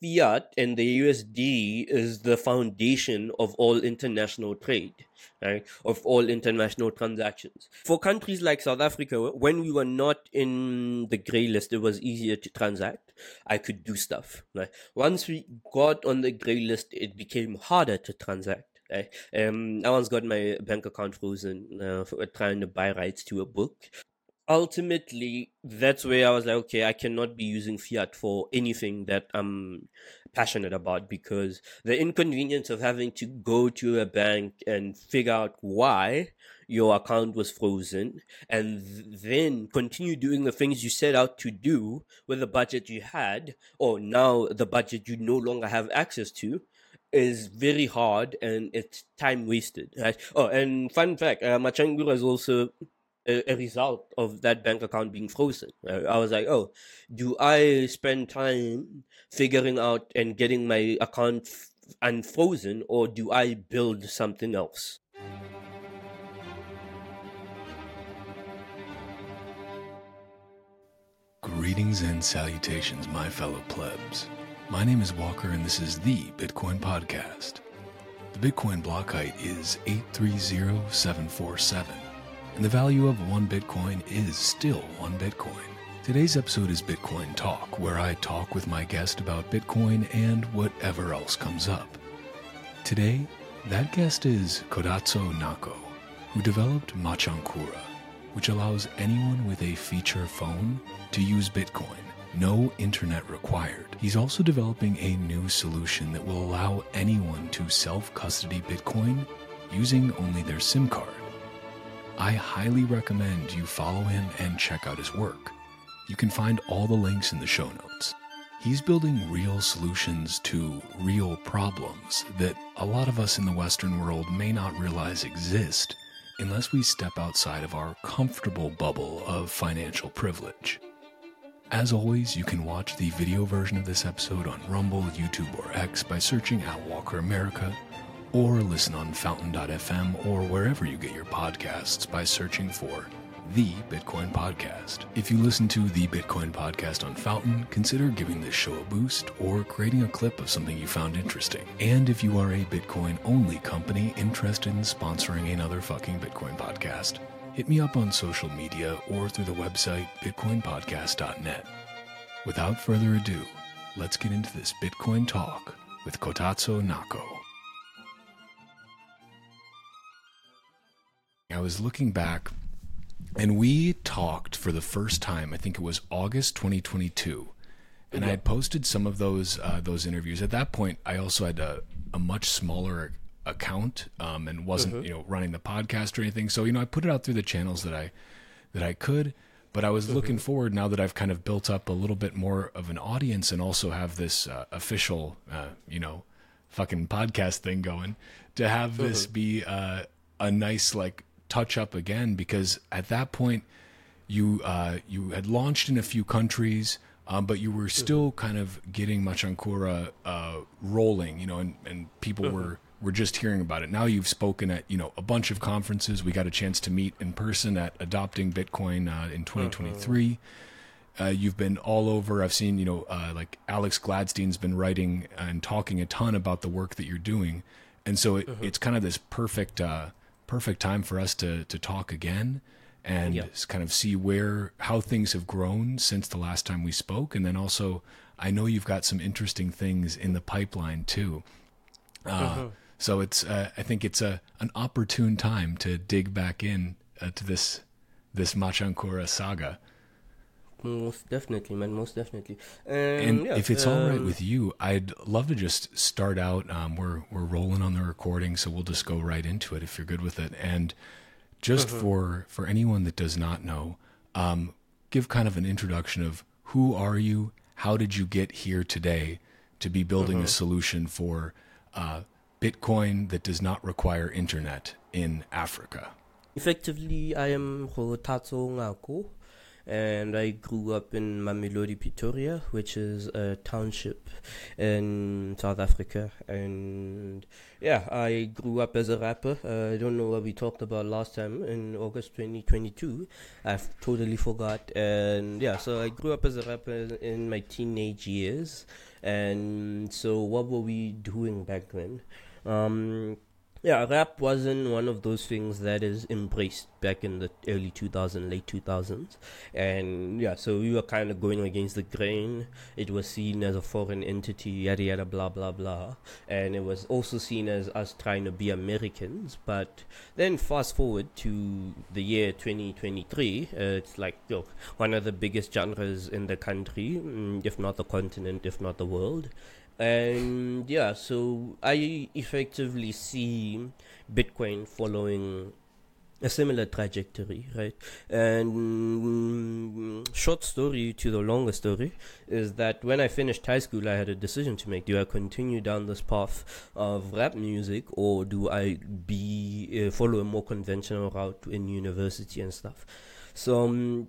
fiat and the USD is the foundation of all international trade, right? Of all international transactions. For countries like South Africa, when we were not in the grey list, it was easier to transact. I could do stuff, right? Once we got on the grey list, it became harder to transact. Right? Um, I once got my bank account frozen uh, for trying to buy rights to a book ultimately that's where I was like, okay, I cannot be using fiat for anything that I'm passionate about because the inconvenience of having to go to a bank and figure out why your account was frozen and then continue doing the things you set out to do with the budget you had or now the budget you no longer have access to is very hard and it's time wasted. Right? Oh, and fun fact, uh, Machankura is also a, a, result of that bank account being frozen. I was like, oh, do I spend time figuring out and getting my account f- unfrozen, or do I build something else? Greetings and salutations, my fellow plebs. My name is Walker, and this is the Bitcoin Podcast. The Bitcoin block height is 830747 and the value of one Bitcoin is still one Bitcoin. Today's episode is Bitcoin Talk, where I talk with my guest about Bitcoin and whatever else comes up. Today, that guest is Kgothatso Ngako, who developed Machankura, which allows anyone with a feature phone to use Bitcoin. No internet required. He's also developing a new solution that will allow anyone to self custody Bitcoin using only their SIM card. I highly recommend you follow him and check out his work. You can find all the links in the show notes. He's building real solutions to real problems that a lot of us in the Western world may not realize exist unless we step outside of our comfortable bubble of financial privilege. As always, you can watch the video version of this episode on Rumble, YouTube, or X by searching at Walker America or listen on fountain.fm or wherever you get your podcasts by searching for The Bitcoin Podcast. If you listen to The Bitcoin Podcast on Fountain, consider giving this show a boost or creating a clip of something you found interesting. And if you are a Bitcoin only company interested in sponsoring another fucking Bitcoin podcast, hit me up on social media or through the website bitcoinpodcast.net. Without further ado, let's get into this Bitcoin talk with Kgothatso Ngako. I was looking back and we talked for the first time, I think it was August 2022. And I had posted some of those uh, those interviews. At that point, I also had a, a much smaller account um, and wasn't mm-hmm. you know running the podcast or anything. So you know I put it out through the channels that I that I could. But I was mm-hmm. looking forward now that I've kind of built up a little bit more of an audience and also have this uh, official uh, you know fucking podcast thing going to have mm-hmm. this be uh, a nice like touch up again because at that point you uh, you had launched in a few countries, um, but you were still kind of getting Machankura uh, rolling, you know, and, and people mm-hmm. were were just hearing about it. Now you've spoken at you know a bunch of conferences. We got a chance to meet in person at Adopting Bitcoin uh, in 2023. Uh, you've been all over. I've seen, you know, uh, like Alex Gladstein's been writing and talking a ton about the work that you're doing, and so it, mm-hmm. it's kind of this perfect uh, perfect time for us to to talk again and yep. kind of see where how things have grown since the last time we spoke and then also I know you've got some interesting things in the pipeline too. Uh, uh-huh. So it's uh, I think it's a an opportune time to dig back in uh, to this this Machankura saga. Most definitely, man. Most definitely. Um, and yeah, if it's um, all right um, with you, I'd love to just start out. Um, we're we're rolling on the recording, so we'll just go right into it if you're good with it. And just uh-huh. for for anyone that does not know, um, give kind of an introduction of who are you, how did you get here today to be building uh-huh. a solution for uh, Bitcoin that does not require internet in Africa. Effectively, I am Kgothatso Ngako and I grew up in Mamelodi, Pretoria, which is a township in South Africa. And yeah, I grew up as a rapper. Uh, I don't know what we talked about last time in August 2022. I've totally forgot. And yeah, so I grew up as a rapper in my teenage years. And so, what were we doing back then? Um, yeah, rap wasn't one of those things that is embraced back in the early 2000s, late 2000s. And yeah, so we were kind of going against the grain. It was seen as a foreign entity, yada yada, blah blah blah. And it was also seen as us trying to be Americans. But then fast forward to the year 2023, uh, it's like yo, one of the biggest genres in the country, mm, if not the continent, if not the world and yeah so i effectively see bitcoin following a similar trajectory right? And mm, short story to the longer story is that when i finished high school i had a decision to make. Do i continue down this path of rap music or do i be uh, follow a more conventional route in university and stuff? So um,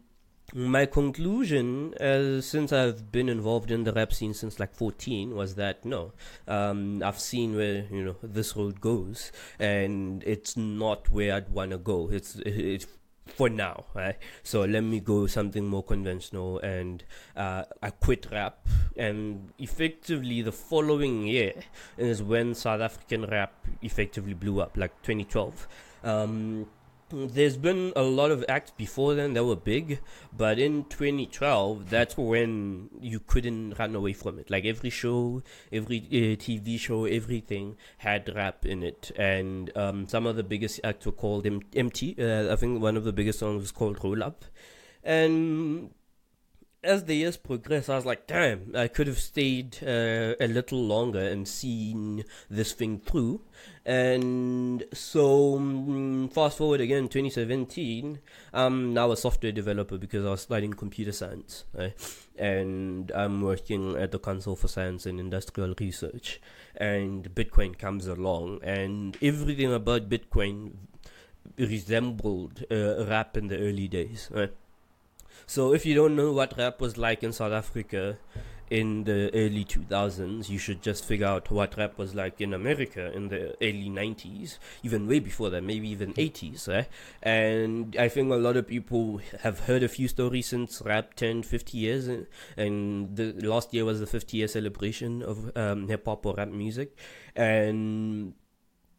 my conclusion, uh, since I've been involved in the rap scene since like 14, was that no, um, I've seen where you know this road goes, and it's not where I'd want to go. It's it's for now, right? So let me go something more conventional, and uh, I quit rap, and effectively the following year is when South African rap effectively blew up, like 2012. Um, there's been a lot of acts before then that were big, but in 2012, that's when you couldn't run away from it. Like every show, every uh, TV show, everything had rap in it, and um, some of the biggest acts were called M- MT. Uh, I think one of the biggest songs was called Roll Up, and as the years progressed, I was like, damn, I could have stayed uh, a little longer and seen this thing through. And so, um, fast forward again, 2017, I'm now a software developer because I was studying computer science. Right? And I'm working at the Council for Science and Industrial Research. And Bitcoin comes along, and everything about Bitcoin resembled uh, rap in the early days. Right? So if you don't know what rap was like in South Africa in the early 2000s, you should just figure out what rap was like in America in the early 90s, even way before that, maybe even 80s. Eh? And I think a lot of people have heard a few stories since rap turned 50 years, and the last year was the 50 year celebration of um, hip hop or rap music. And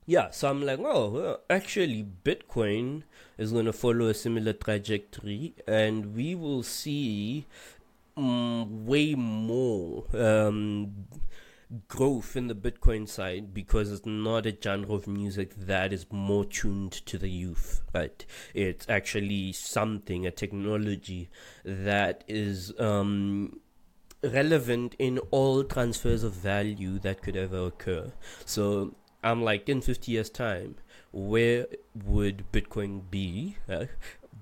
yeah, so I'm like, oh, well, actually, Bitcoin is going to follow a similar trajectory, and we will see um, way more um, growth in the Bitcoin side because it's not a genre of music that is more tuned to the youth, right? It's actually something, a technology that is um, relevant in all transfers of value that could ever occur. So I'm like, in 50 years' time, where would Bitcoin be? Uh,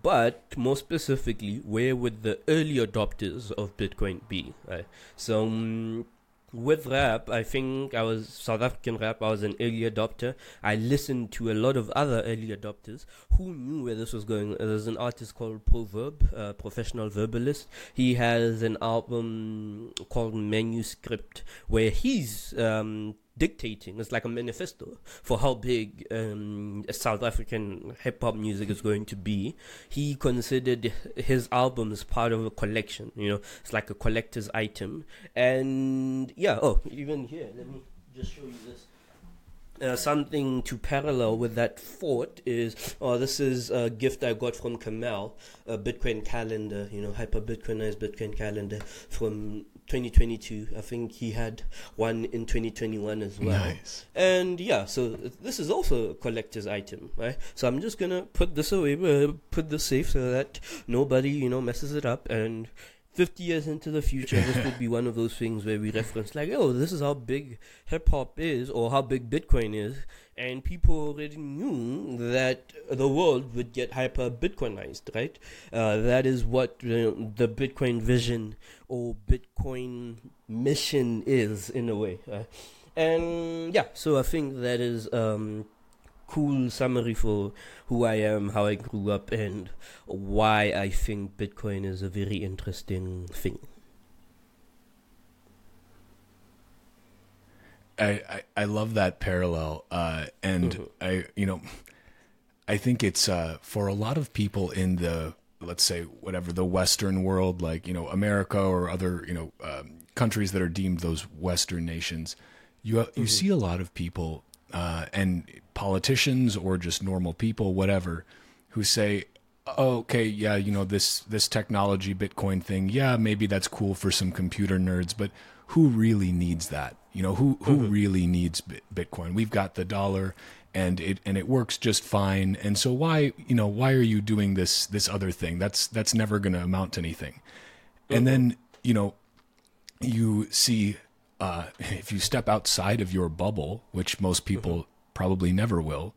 but more specifically, where would the early adopters of Bitcoin be? Uh, so, um, with rap, I think I was South African rap. I was an early adopter. I listened to a lot of other early adopters who knew where this was going. There's an artist called Proverb, a professional verbalist. He has an album called Manuscript, where he's um, dictating. It's like a manifesto for how big um, South African hip hop music is going to be. He considered his albums part of a collection. You know, it's like a collector's item. And yeah, oh, even here, let me just show you this. Uh, something to parallel with that thought is, oh, this is a gift I got from Kamal, a Bitcoin calendar, you know, hyper Bitcoinized Bitcoin calendar from 2022. I think he had one in 2021 as well. Nice. And yeah, so this is also a collector's item, right? So I'm just gonna put this away, uh, put this safe so that nobody, you know, messes it up. And 50 years into the future, this would be one of those things where we reference like, oh, this is how big hip hop is, or how big Bitcoin is, and people already knew that the world would get hyper Bitcoinized, right? Uh, that is what you know, the Bitcoin vision or Bitcoin mission is in a way. Uh, and yeah, so I think that is um, cool summary for who I am, how I grew up, and why I think Bitcoin is a very interesting thing. I, I, I love that parallel, uh, and mm-hmm. I you know, I think it's uh, for a lot of people in the let's say whatever the Western world, like you know America or other you know um, countries that are deemed those Western nations, you you mm-hmm. see a lot of people uh, and politicians or just normal people, whatever, who say, oh, "Okay, yeah, you know this this technology Bitcoin thing, yeah, maybe that's cool for some computer nerds, but who really needs that?" You know, who who mm-hmm. really needs Bitcoin? We've got the dollar and it and it works just fine. And so why, you know, why are you doing this this other thing? That's that's never going to amount to anything. Mm-hmm. And then, you know, you see uh, if you step outside of your bubble, which most people mm-hmm. probably never will,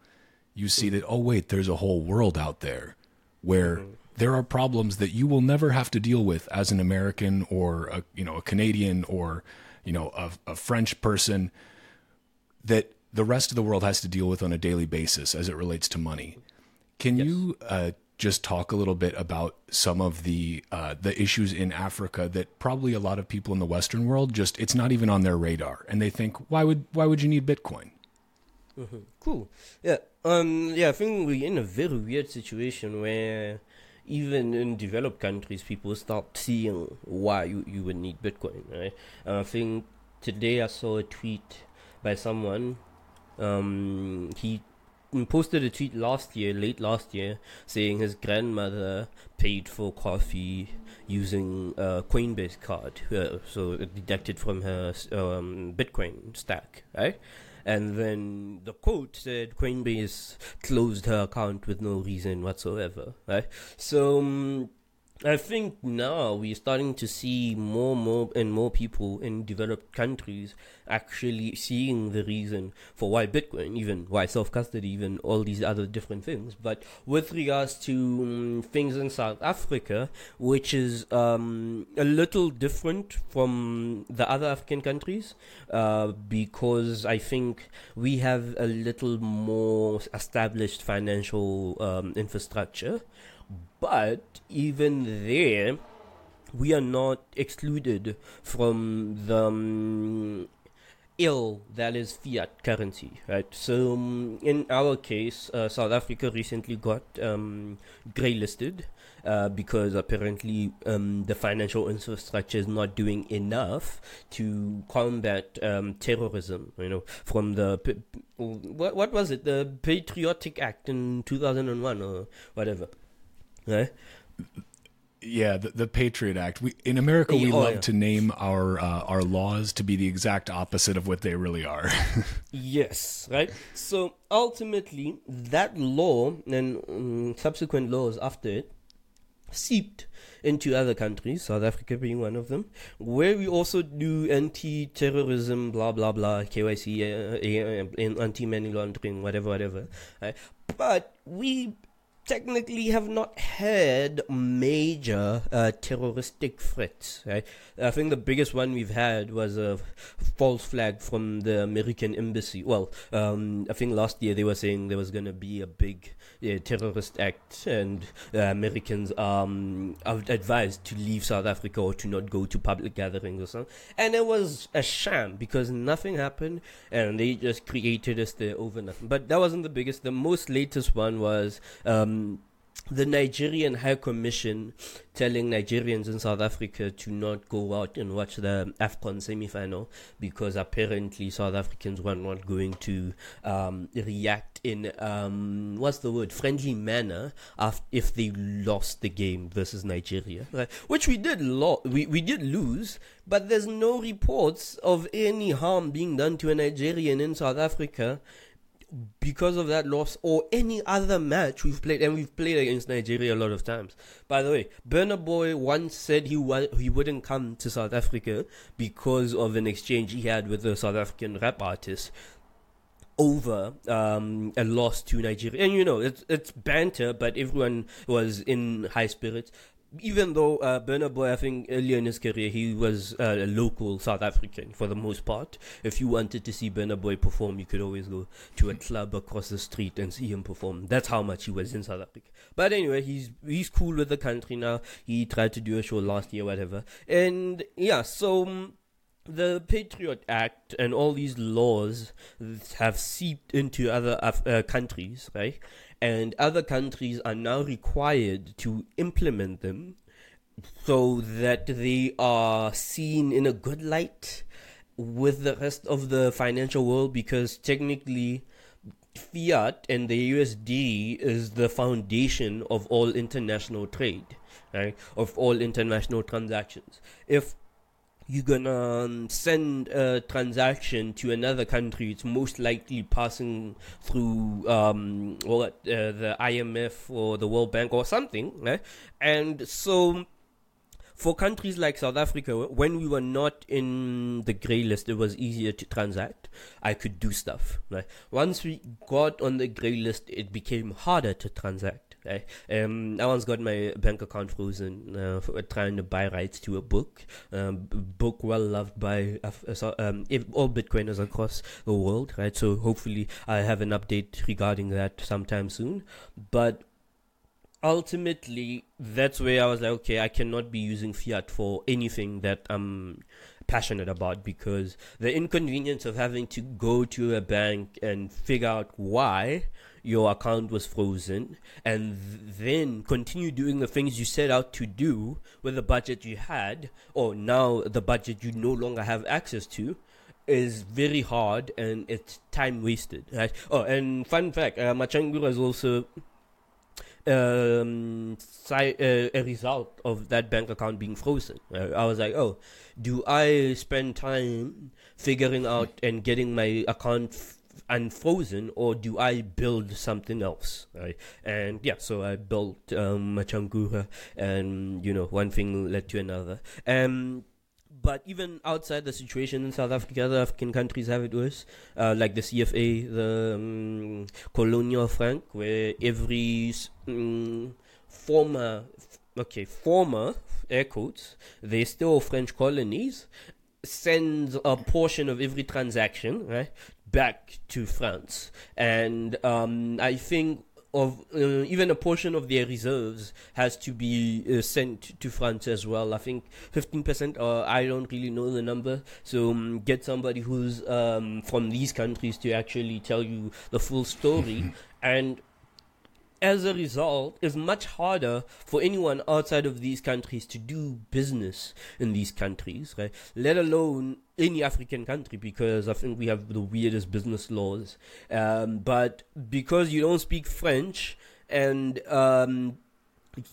you see mm-hmm. that oh wait, there's a whole world out there where mm-hmm. there are problems that you will never have to deal with as an American or a you know a Canadian or you know, a, a French person that the rest of the world has to deal with on a daily basis as it relates to money. Can yes. you uh, just talk a little bit about some of the uh, the issues in Africa that probably a lot of people in the Western world just it's not even on their radar, and they think why would why would you need Bitcoin? Mm-hmm. Cool. Yeah. Um. Yeah. I think we're in a very weird situation where even in developed countries, people start seeing why you, you would need Bitcoin, right? And I think today I saw a tweet by someone. Um, he posted a tweet last year, late last year, saying his grandmother paid for coffee using a Coinbase card, uh, so deducted from her um, Bitcoin stack, right? And then the quote said Coinbase closed her account with no reason whatsoever, right? So um, I think now we're starting to see more, more, and more people in developed countries actually seeing the reason for why Bitcoin, even why self custody, even all these other different things. But with regards to um, things in South Africa, which is um, a little different from the other African countries, uh, because I think we have a little more established financial um, infrastructure. But even there, we are not excluded from the um, ill that is fiat currency, right? So um, in our case, uh, South Africa recently got um, grey listed uh, because apparently um, the financial infrastructure is not doing enough to combat um, terrorism. You know, from the what what was it, the Patriotic Act in two thousand and one or whatever. Right? Yeah, the, the Patriot Act. We in America we oh, love yeah. to name our uh, our laws to be the exact opposite of what they really are. yes, right. So ultimately, that law and um, subsequent laws after it seeped into other countries, South Africa being one of them, where we also do anti-terrorism, blah blah blah, KYC, uh, uh, anti-money laundering, whatever, whatever. Right? But we technically have not had major uh, terroristic threats. Right? I think the biggest one we've had was a false flag from the American embassy. Well, um, I think last year they were saying there was going to be a big uh, terrorist act, and uh, Americans um, are advised to leave South Africa or to not go to public gatherings or something. And it was a sham because nothing happened, and they just created us there over nothing. But that wasn't the biggest. The most latest one was. Um, the Nigerian High Commission telling Nigerians in South Africa to not go out and watch the AFCON semi-final because apparently South Africans were not going to um, react in um, what's the word friendly manner if they lost the game versus Nigeria, right? Which we did lo- we we did lose, but there's no reports of any harm being done to a Nigerian in South Africa because of that loss or any other match we've played, and we've played against Nigeria a lot of times. By the way, Burna Boy once said he wa- he wouldn't come to South Africa because of an exchange he had with a South African rap artist over um, a loss to Nigeria. And you know, it's it's banter, but everyone was in high spirits. Even though uh, Burna Boy, I think earlier in his career, he was uh, a local South African for the most part. If you wanted to see Burna Boy perform, you could always go to a club across the street and see him perform. That's how much he was in South Africa. But anyway, he's he's cool with the country now. He tried to do a show last year, whatever. And yeah, so. Um, the Patriot Act and all these laws have seeped into other uh, countries, right? And other countries are now required to implement them so that they are seen in a good light with the rest of the financial world because technically fiat and the USD is the foundation of all international trade, right? Of all international transactions. If you're gonna um, send a transaction to another country, it's most likely passing through um, what uh, the IMF or the World Bank or something, right? And so for countries like South Africa, when we were not in the grey list, it was easier to transact. I could do stuff. Right? Once we got on the grey list, it became harder to transact. Okay. Um, I once got my bank account frozen uh, for trying to buy rights to a book. Um, book well loved by uh, um, all Bitcoiners across the world, right? So hopefully I have an update regarding that sometime soon. But ultimately, that's where I was like, okay, I cannot be using fiat for anything that I'm passionate about because the inconvenience of having to go to a bank and figure out why your account was frozen and then continue doing the things you set out to do with the budget you had or now the budget you no longer have access to is very hard and it's time wasted right oh and fun fact uh, Machankura is also um, si- uh, a result of that bank account being frozen. Uh, I was like, oh, do I spend time figuring out and getting my account unfrozen or do I build something else? Right? And yeah, so I built um, Machankura, and you know, one thing led to another. Um, but even outside the situation in South Africa, other African countries have it worse, uh, like the CFA, the um, colonial franc, where every um, former, okay, former air quotes, they're still French colonies, sends a portion of every transaction, right, back to France. And um, I think of uh, even a portion of their reserves has to be uh, sent to France as well. I think 15%, or I don't really know the number. So um, get somebody who's um, from these countries to actually tell you the full story. and as a result, it's much harder for anyone outside of these countries to do business in these countries, right? Let alone any African country, because I think we have the weirdest business laws. Um, but because you don't speak French and um,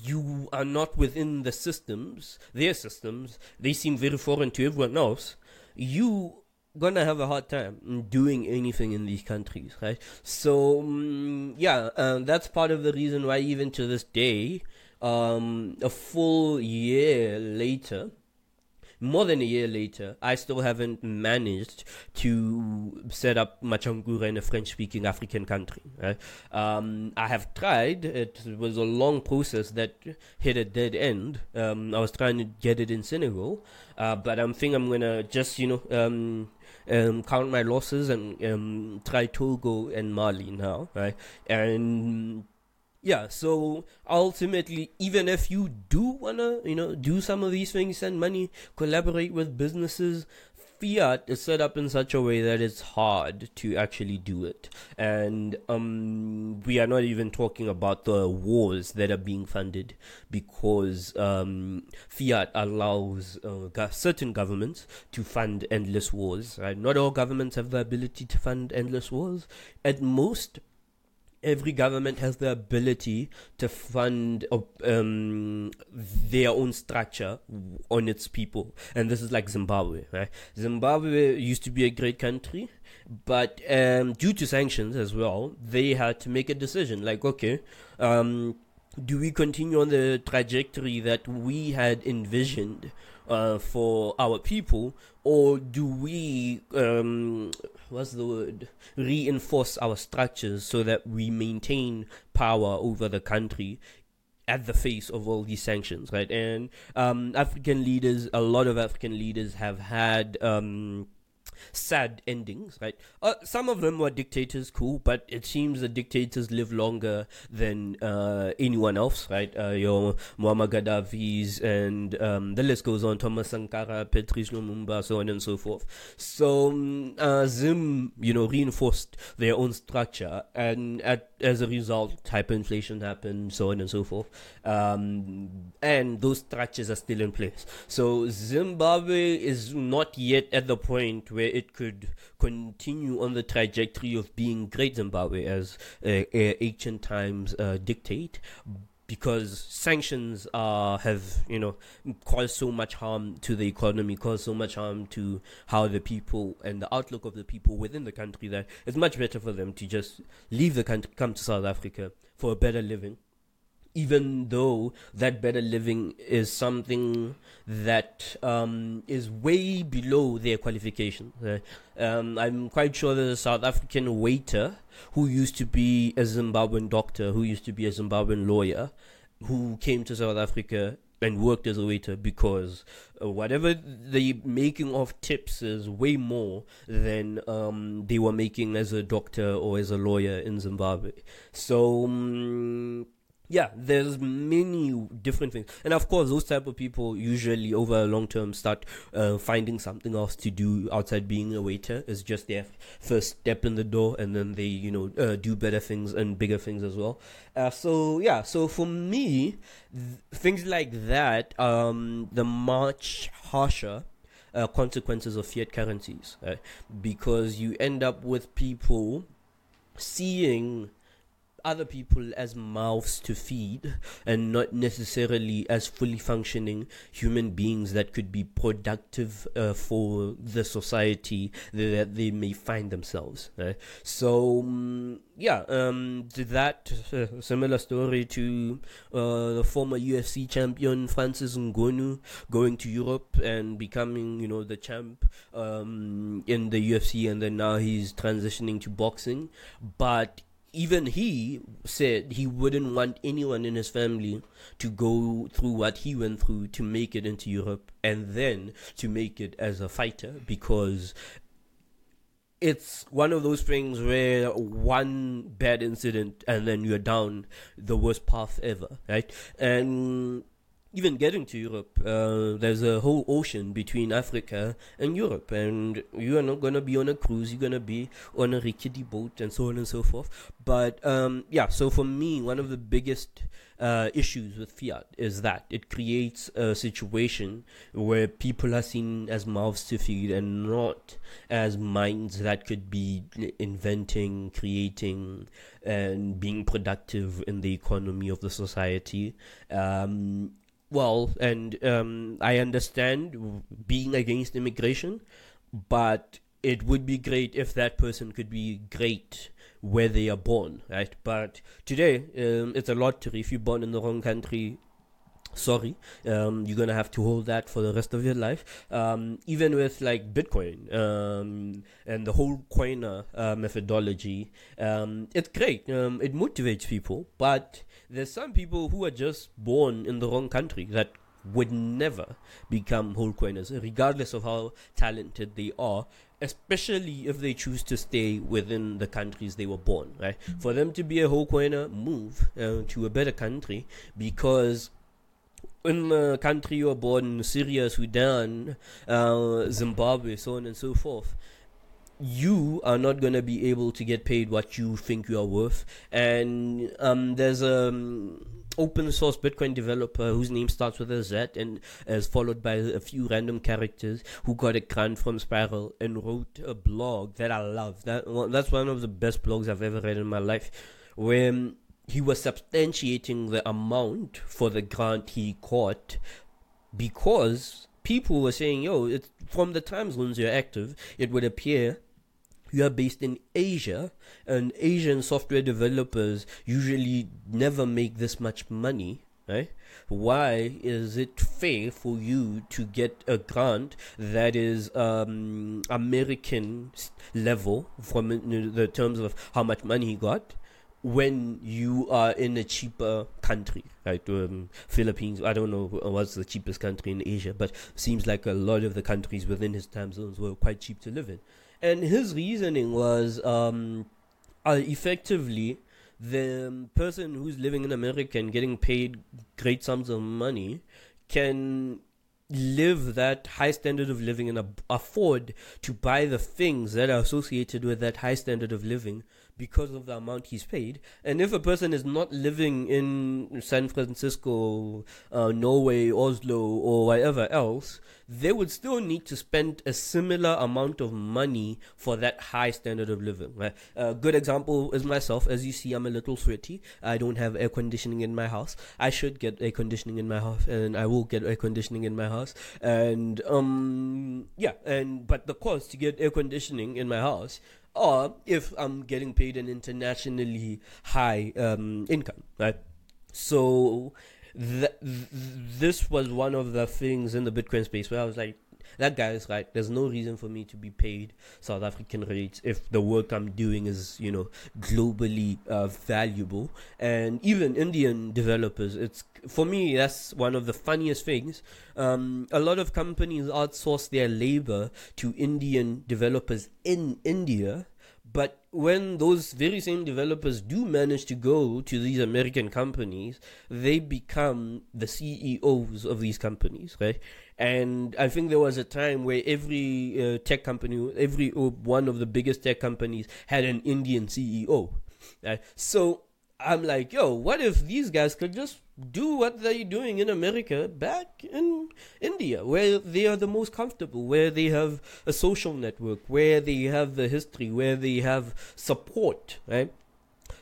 you are not within the systems, their systems, they seem very foreign to everyone else. You gonna have a hard time doing anything in these countries, right? So um, yeah, um, that's part of the reason why even to this day, um, a full year later, more than a year later, I still haven't managed to set up Machankura in a French speaking African country. Right? Um, I have tried. It was a long process that hit a dead end. Um, I was trying to get it in Senegal, uh, but I'm thinking I'm gonna just, you know, um, um, count my losses and um, try Togo and Mali now, right? And yeah, so ultimately, even if you do wanna, you know, do some of these things, send money, collaborate with businesses, fiat is set up in such a way that it's hard to actually do it. And um, we are not even talking about the wars that are being funded because um, fiat allows uh, certain governments to fund endless wars. Right? Not all governments have the ability to fund endless wars. At most, every government has the ability to fund um, their own structure on its people. And this is like Zimbabwe, right? Zimbabwe used to be a great country, but um, due to sanctions as well, they had to make a decision like, okay, um, do we continue on the trajectory that we had envisioned uh, for our people, or do we um, what's the word reinforce our structures so that we maintain power over the country at the face of all these sanctions, right? And um, African leaders, a lot of African leaders have had. Um, sad endings, right? Uh, some of them were dictators, cool, but it seems the dictators live longer than uh, anyone else, right? Uh, your Muammar Gaddafi's and um, the list goes on, Thomas Sankara, Patrice Lumumba, so on and so forth. So um, Zim, you know, reinforced their own structure, and at, as a result, hyperinflation happened, so on and so forth. Um, and those structures are still in place. So Zimbabwe is not yet at the point where it could continue on the trajectory of being great Zimbabwe as uh, ancient times uh, dictate because sanctions uh, have you know caused so much harm to the economy, caused so much harm to how the people and the outlook of the people within the country that it's much better for them to just leave the country, come to South Africa for a better living even though that better living is something that um, is way below their qualifications. Uh, um, I'm quite sure there's a South African waiter who used to be a Zimbabwean doctor, who used to be a Zimbabwean lawyer, who came to South Africa and worked as a waiter because uh, whatever the making of tips is way more than um, they were making as a doctor or as a lawyer in Zimbabwe. So um, yeah there's many different things. And of course those type of people usually over a long term start uh, finding something else to do outside being a waiter. Is just their first step in the door and then they you know uh, do better things and bigger things as well. Uh, so yeah so for me th- things like that um, the much harsher uh, consequences of fiat currencies because you end up with people seeing other people as mouths to feed and not necessarily as fully functioning human beings that could be productive uh, for the society that they may find themselves. Right? So, um, yeah, um, that uh, similar story to uh, the former UFC champion Francis Ngannou going to Europe and becoming, you know, the champ um, in the UFC, and then now he's transitioning to boxing. But even he said he wouldn't want anyone in his family to go through what he went through to make it into Europe and then to make it as a fighter because it's one of those things where one bad incident and then you're down the worst path ever, right? And even getting to Europe, uh, there's a whole ocean between Africa and Europe, and you are not gonna be on a cruise. You're gonna be on a rickety boat, and so on and so forth. But um, yeah, so for me, one of the biggest uh, issues with fiat is that it creates a situation where people are seen as mouths to feed and not as minds that could be inventing, creating, and being productive in the economy of the society. Um, well, and um, I understand being against immigration, but it would be great if that person could be great where they are born, right? But today, um, it's a lottery. If you're born in the wrong country, sorry um, you're gonna have to hold that for the rest of your life um, even with like bitcoin um, and the whole coiner uh, methodology um, it's great um, it motivates people but there's some people who are just born in the wrong country that would never become whole coiners, regardless of how talented they are, especially if they choose to stay within the countries they were born, right? For them to be a whole coiner, move uh, to a better country because in the country you're born, Syria, Sudan, uh, Zimbabwe, so on and so forth, you are not going to be able to get paid what you think you are worth. And um, there's a um, open source Bitcoin developer whose name starts with a Z and is followed by a few random characters who got a grant from Spiral and wrote a blog that I love. That that's one of the best blogs I've ever read in my life, where um, he was substantiating the amount for the grant he got because people were saying, "Yo, it's from the time zones you're active, it would appear." you are based in Asia, and Asian software developers usually never make this much money, right? Why is it fair for you to get a grant that is um, American level from the terms of how much money he got? When you are in a cheaper country, right? Um, Philippines, I don't know what's the cheapest country in Asia, but seems like a lot of the countries within his time zones were quite cheap to live in. And his reasoning was um, uh, effectively the person who's living in America and getting paid great sums of money can live that high standard of living and afford to buy the things that are associated with that high standard of living because of the amount he's paid. And if a person is not living in San Francisco, uh, Norway, Oslo, or wherever else, they would still need to spend a similar amount of money for that high standard of living. Right? A good example is myself. As you see, I'm a little sweaty. I don't have air conditioning in my house. I should get air conditioning in my house, and I will get air conditioning in my house. And um, yeah, and but the cost to get air conditioning in my house or if I'm getting paid an internationally high um, income, right? So th- th- this was one of the things in the Bitcoin space where I was like, that guy is right. There's no reason for me to be paid South African rates if the work I'm doing is, you know, globally uh, valuable. And even Indian developers, it's for me that's one of the funniest things. Um, a lot of companies outsource their labor to Indian developers in India but when those very same developers do manage to go to these American companies, they become the CEOs of these companies, right? And I think there was a time where every uh, tech company, every uh, one of the biggest tech companies had an Indian CEO. Right? So I'm like, yo, what if these guys could just do what they're doing in America back in India, where they are the most comfortable, where they have a social network, where they have the history, where they have support, right?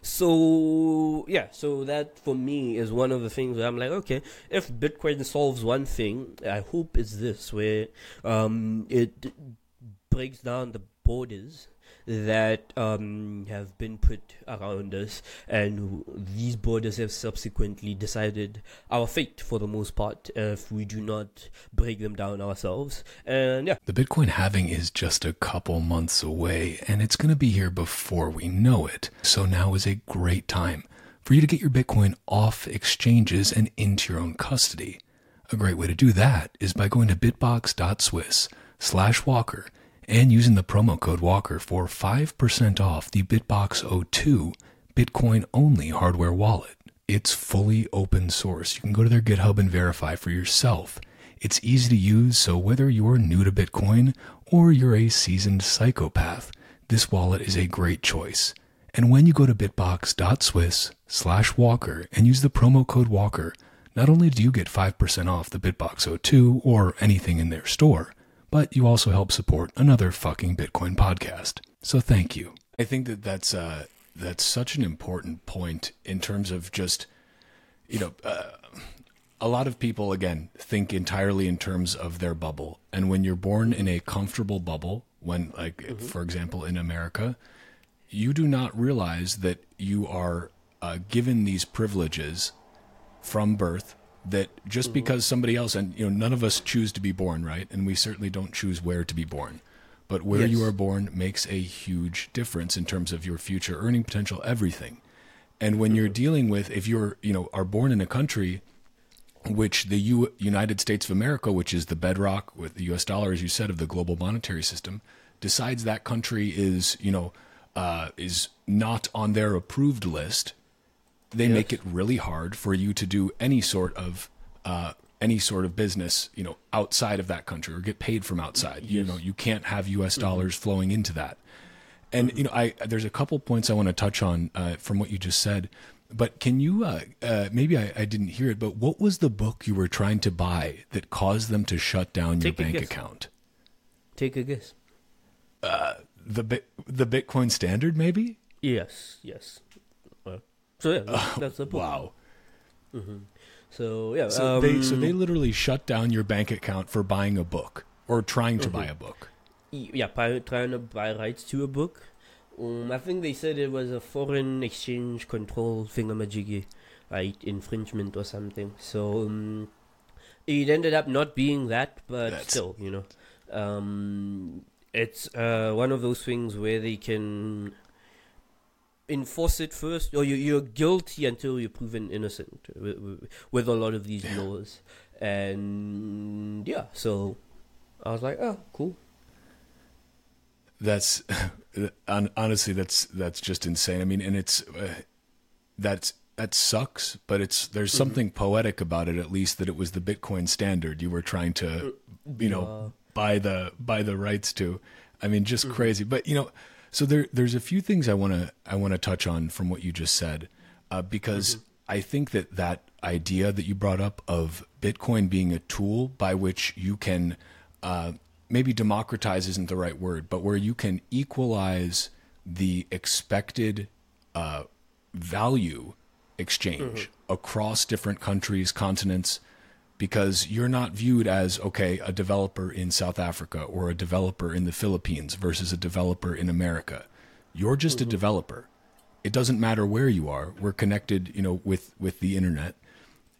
So yeah, so that for me is one of the things where I'm like, okay, if Bitcoin solves one thing, I hope it's this, where um, it breaks down the borders that um, have been put around us, and these borders have subsequently decided our fate for the most part if we do not break them down ourselves. And yeah. The Bitcoin halving is just a couple months away, and it's going to be here before we know it. So now is a great time for you to get your Bitcoin off exchanges and into your own custody. A great way to do that is by going to bitbox.swiss slash walker and using the promo code Walker for 5% off the Bitbox 02 Bitcoin only hardware wallet. It's fully open source. You can go to their GitHub and verify for yourself. It's easy to use, so whether you're new to Bitcoin or you're a seasoned psychopath, this wallet is a great choice. And when you go to bitbox.swiss slash walker and use the promo code walker, not only do you get 5% off the Bitbox 02 or anything in their store, but you also help support another fucking Bitcoin podcast. So thank you. I think that that's uh, that's such an important point in terms of just you know uh, a lot of people again think entirely in terms of their bubble, and when you're born in a comfortable bubble, when like mm-hmm. for example in America, you do not realize that you are uh, given these privileges from birth that just mm-hmm. because somebody else and you know none of us choose to be born right and we certainly don't choose where to be born but where yes. you are born makes a huge difference in terms of your future earning potential everything and when mm-hmm. you're dealing with if you're you know are born in a country which the U- United States of America which is the bedrock with the US dollar as you said of the global monetary system decides that country is you know uh, is not on their approved list they yes. make it really hard for you to do any sort of uh, any sort of business, you know, outside of that country or get paid from outside. Yes. You know, you can't have U.S. Mm-hmm. dollars mm-hmm. flowing into that. And mm-hmm. you know, I there's a couple points I want to touch on uh, from what you just said. But can you uh, uh, maybe I, I, didn't hear it, but what was the book you were trying to buy that caused them to shut down Take your bank guess. account? Take a guess. Uh, the the Bitcoin Standard, maybe. Yes. Yes. So yeah, that's, that's the point. Wow. Mm-hmm. So yeah, so um, they so they literally shut down your bank account for buying a book or trying to mm-hmm. buy a book. Yeah, trying to buy rights to a book. Um, I think they said it was a foreign exchange control thingamajiggy, right? Infringement or something. So um, it ended up not being that, but That's... still, you know, um, it's uh, one of those things where they can enforce it first, or you, you're guilty until you're proven innocent with, with a lot of these yeah. laws. And yeah, so I was like, oh, cool. That's honestly that's that's just insane. I mean, and it's uh, that's that sucks, but it's there's mm-hmm. something poetic about it. At least that it was the Bitcoin standard you were trying to, uh, you know, buy the buy the rights to. I mean, just mm-hmm. crazy. But you know, so there there's a few things I want to I want to touch on from what you just said, uh, because mm-hmm. I think that that idea that you brought up of Bitcoin being a tool by which you can uh, maybe democratize isn't the right word, but where you can equalize the expected uh, value exchange mm-hmm. across different countries, continents, because you're not viewed as, okay, a developer in South Africa or a developer in the Philippines versus a developer in America. You're just mm-hmm. a developer. It doesn't matter where you are. We're connected, you know, with, with the internet.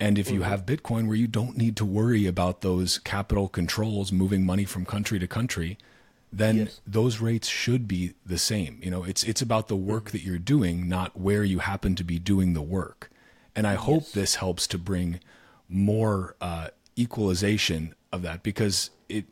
And if mm-hmm. you have Bitcoin where you don't need to worry about those capital controls moving money from country to country, then yes. those rates should be the same. You know, it's it's about the work that you're doing, not where you happen to be doing the work. And I hope yes. this helps to bring more uh, equalization of that because it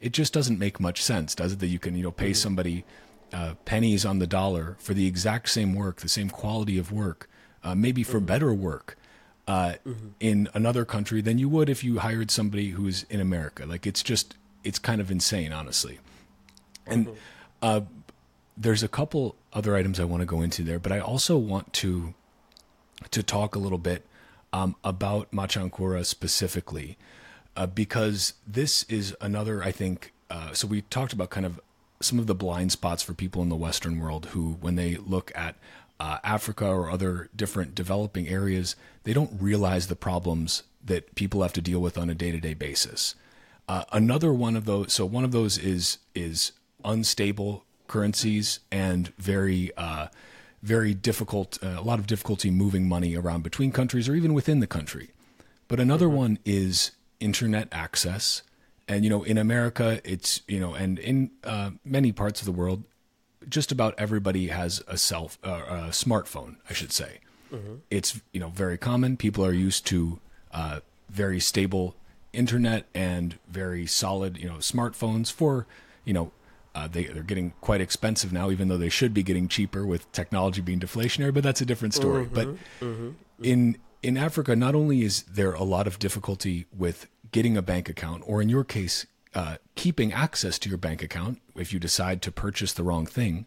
it just doesn't make much sense, does it? That you can you know pay mm-hmm. somebody uh, pennies on the dollar for the exact same work, the same quality of work, uh, maybe for mm-hmm. better work. Uh, mm-hmm. In another country than you would if you hired somebody who's in America. Like it's just, it's kind of insane, honestly. And mm-hmm. uh, there's a couple other items I want to go into there, but I also want to to talk a little bit um, about Machankura specifically, uh, because this is another, I think. Uh, so we talked about kind of some of the blind spots for people in the Western world who, when they look at uh, Africa or other different developing areas, they don't realize the problems that people have to deal with on a day to day basis. Uh, another one of those, so one of those is is unstable currencies and very uh, very difficult uh, a lot of difficulty moving money around between countries or even within the country. But another mm-hmm. one is internet access. And you know, in America, it's you know, and in uh, many parts of the world, just about everybody has a self uh, a smartphone, I should say. Mm-hmm. It's you know very common. People are used to uh, very stable internet and very solid you know smartphones for you know uh, they, they're getting quite expensive now, even though they should be getting cheaper with technology being deflationary. But that's a different story. Mm-hmm, but mm-hmm, mm-hmm. in in Africa, not only is there a lot of difficulty with getting a bank account, or in your case, uh, keeping access to your bank account if you decide to purchase the wrong thing.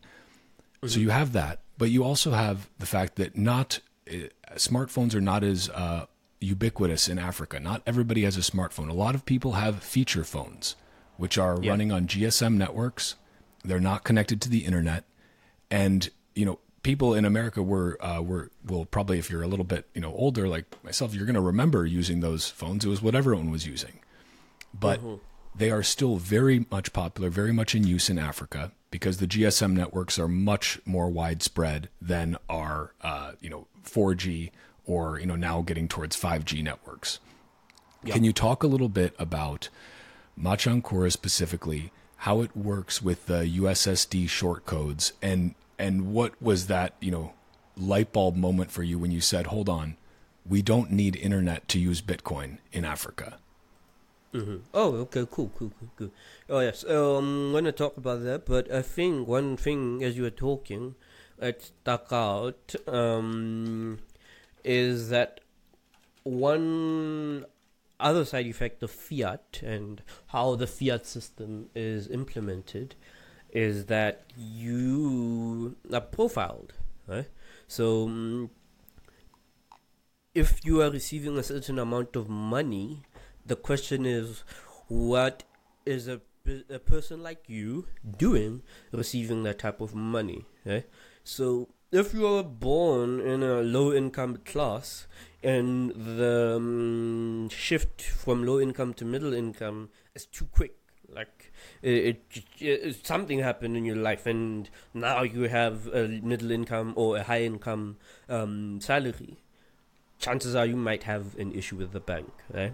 Mm-hmm. So you have that, but you also have the fact that not uh, smartphones are not as uh, ubiquitous in Africa. Not everybody has a smartphone. A lot of people have feature phones which are yep. running on GSM networks. They're not connected to the internet, and you know people in America were uh, were will probably if you're a little bit you know older like myself, you're going to remember using those phones. It was what everyone was using, but mm-hmm. they are still very much popular, very much in use in Africa because the GSM networks are much more widespread than our uh, you know 4G or you know now getting towards 5G networks. Yep. Can you talk a little bit about Machankura specifically, how it works with the USSD short codes, and and what was that you know light bulb moment for you when you said, "Hold on, we don't need internet to use Bitcoin in Africa." Mm-hmm. Oh, okay, cool, cool, cool, cool. Oh yes, um, I'm gonna talk about that, but I think one thing as you were talking, it stuck out, um, is that one other side effect of fiat and how the fiat system is implemented is that you are profiled right? So um, if you are receiving a certain amount of money the question is what is a, a person like you doing receiving that type of money right? So if you are born in a low income class and the um, shift from low income to middle income is too quick. Like it, it, it, something happened in your life and now you have a middle income or a high income um, salary. Chances are you might have an issue with the bank right?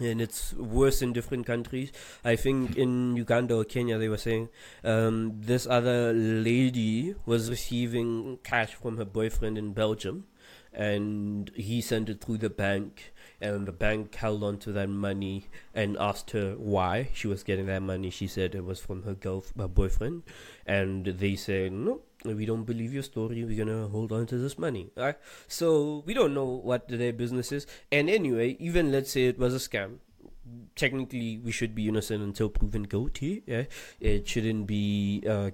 And it's worse in different countries. I think in Uganda or Kenya, they were saying um, this other lady was receiving cash from her boyfriend in Belgium, and he sent it through the bank, and the bank held on to that money and asked her why she was getting that money. She said it was from her girl, her boyfriend, and they said no. We don't believe your story. We're gonna hold on to this money. Right? So we don't know what their business is. And anyway, even let's say it was a scam, technically we should be innocent until proven guilty. Yeah, it shouldn't be uh,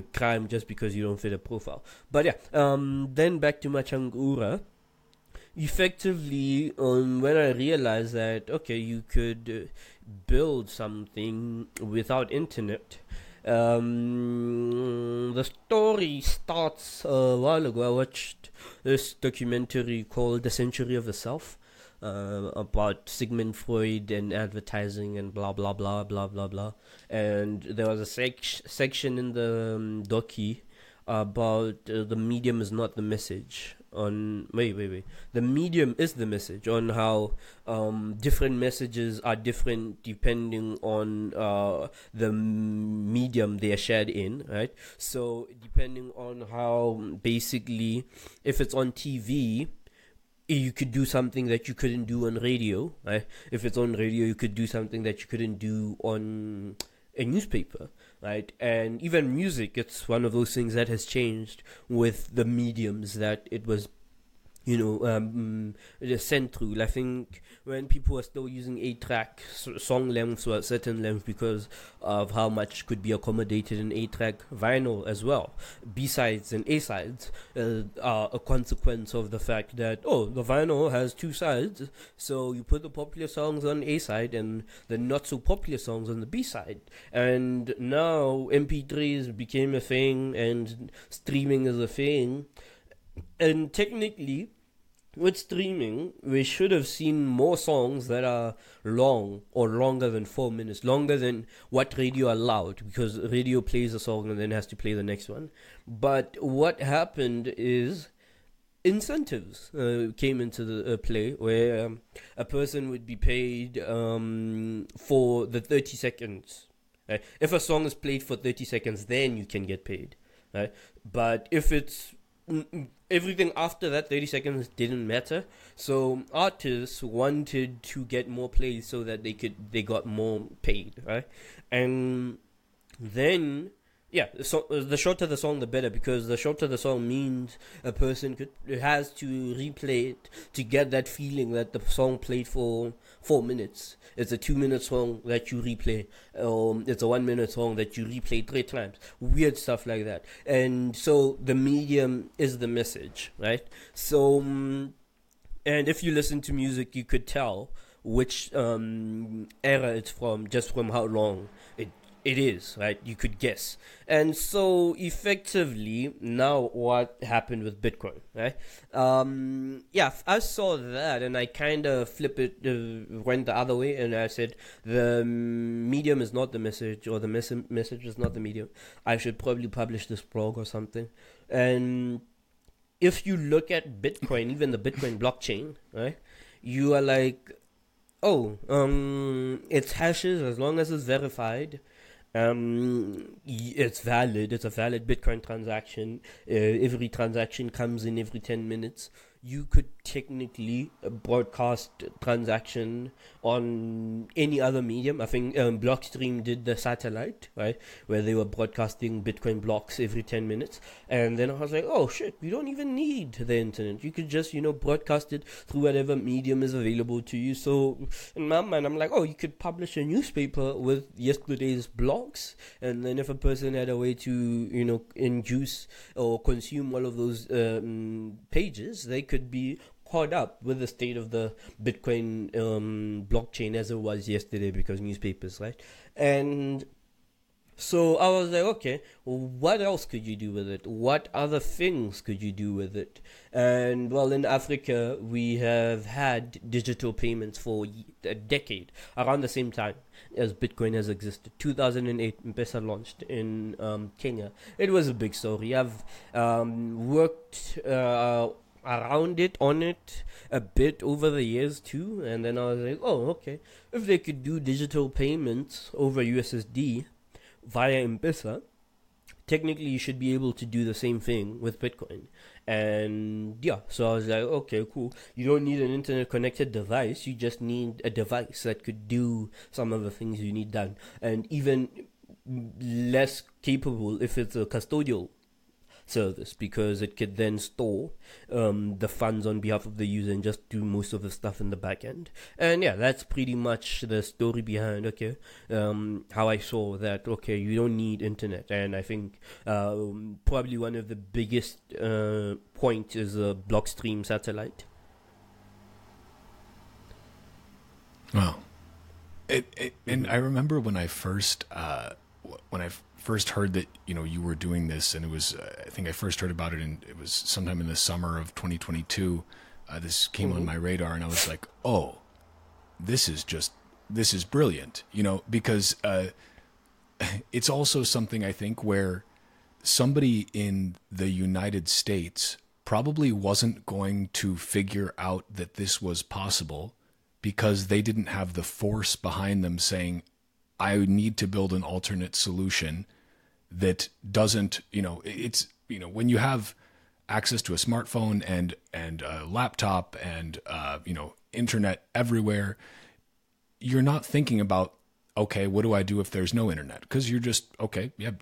crime just because you don't fit a profile. But yeah, um, then back to Machankura. Effectively, um, when I realized that okay, you could uh, build something without internet. Um, the story starts a while ago. I watched this documentary called "The Century of the Self." Uh, about Sigmund Freud and advertising and blah blah blah blah blah blah. And there was a sec- section in the um, docu about uh, the medium is not the message on wait wait wait the medium is the message on how um, different messages are different depending on uh, the medium they are shared in right so depending on how basically if it's on tv you could do something that you couldn't do on radio. Right? If it's on radio, you could do something that you couldn't do on a newspaper, right? And even music, it's one of those things that has changed with the mediums that it was you know, um, sent through. I think when people are still using eight track song lengths or certain length because of how much could be accommodated in eight track vinyl as well. B sides and A sides uh, are a consequence of the fact that, oh, the vinyl has two sides, so you put the popular songs on A side and the not so popular songs on the B side. And now MP3s became a thing and streaming is a thing and technically with streaming we should have seen more songs that are long or longer than four minutes longer than what radio allowed because radio plays a song and then has to play the next one but what happened is incentives uh, came into the uh, play where um, a person would be paid um, for the 30 seconds right? if a song is played for 30 seconds then you can get paid right? but if it's everything after that 30 seconds didn't matter. So artists wanted to get more plays so that they could they got more paid right? And then yeah, so uh, the shorter the song, the better because the shorter the song means a person could has to replay it to get that feeling that the song played for four minutes. It's a two minute song that you replay. Um, it's a one minute song that you replay three times. Weird stuff like that. And so the medium is the message, right? So, um, and if you listen to music, you could tell which um, era it's from just from how long it is, right? You could guess. And so effectively, now what happened with Bitcoin, right? Um, yeah, I saw that and I kind of flip it, uh, went the other way and I said, the medium is not the message or the mes- message is not the medium. I should probably publish this blog or something. And if you look at Bitcoin, even the Bitcoin blockchain, right? You are like, oh, um, it's hashes as long as it's verified um, it's valid. It's a valid Bitcoin transaction. Uh, every transaction comes in every 10 minutes you could technically broadcast transaction on any other medium. I think um, Blockstream did the satellite, right, where they were broadcasting Bitcoin blocks every 10 minutes. And then I was like, oh shit, we don't even need the internet. You could just, you know, broadcast it through whatever medium is available to you. So in my mind, I'm like, oh, you could publish a newspaper with yesterday's blogs. And then if a person had a way to, you know, induce or consume all of those um, pages, they could be caught up with the state of the Bitcoin um, blockchain as it was yesterday because newspapers, right? And so I was like, okay, what else could you do with it? What other things could you do with it? And well, in Africa, we have had digital payments for a decade, around the same time as Bitcoin has existed. 2008, M-Pesa launched in um, Kenya. It was a big story. I've um, worked. Uh, around it, on it a bit over the years too, and then I was like, oh, okay. If they could do digital payments over USSD via M-Pesa, technically you should be able to do the same thing with Bitcoin. And yeah, so I was like, okay, cool. You don't need an internet connected device. You just need a device that could do some of the things you need done. And even less capable if it's a custodial service because it could then store um, the funds on behalf of the user and just do most of the stuff in the back end. And yeah, that's pretty much the story behind okay um, how I saw that okay you don't need internet and I think um, probably one of the biggest uh, point is a Blockstream satellite. Wow. It, it, and I remember when I first uh, when I first heard that you know you were doing this, and it was uh, I think I first heard about it, and it was sometime in the summer of 2022. Uh, this came mm-hmm. on my radar, and I was like, oh, this is just this is brilliant, you know, because uh, it's also something I think where somebody in the United States probably wasn't going to figure out that this was possible because they didn't have the force behind them saying, I need to build an alternate solution that doesn't, you know, it's, you know, when you have access to a smartphone and and a laptop and uh, you know internet everywhere, you're not thinking about okay, what do I do if there's no internet? Because you're just okay, yeah,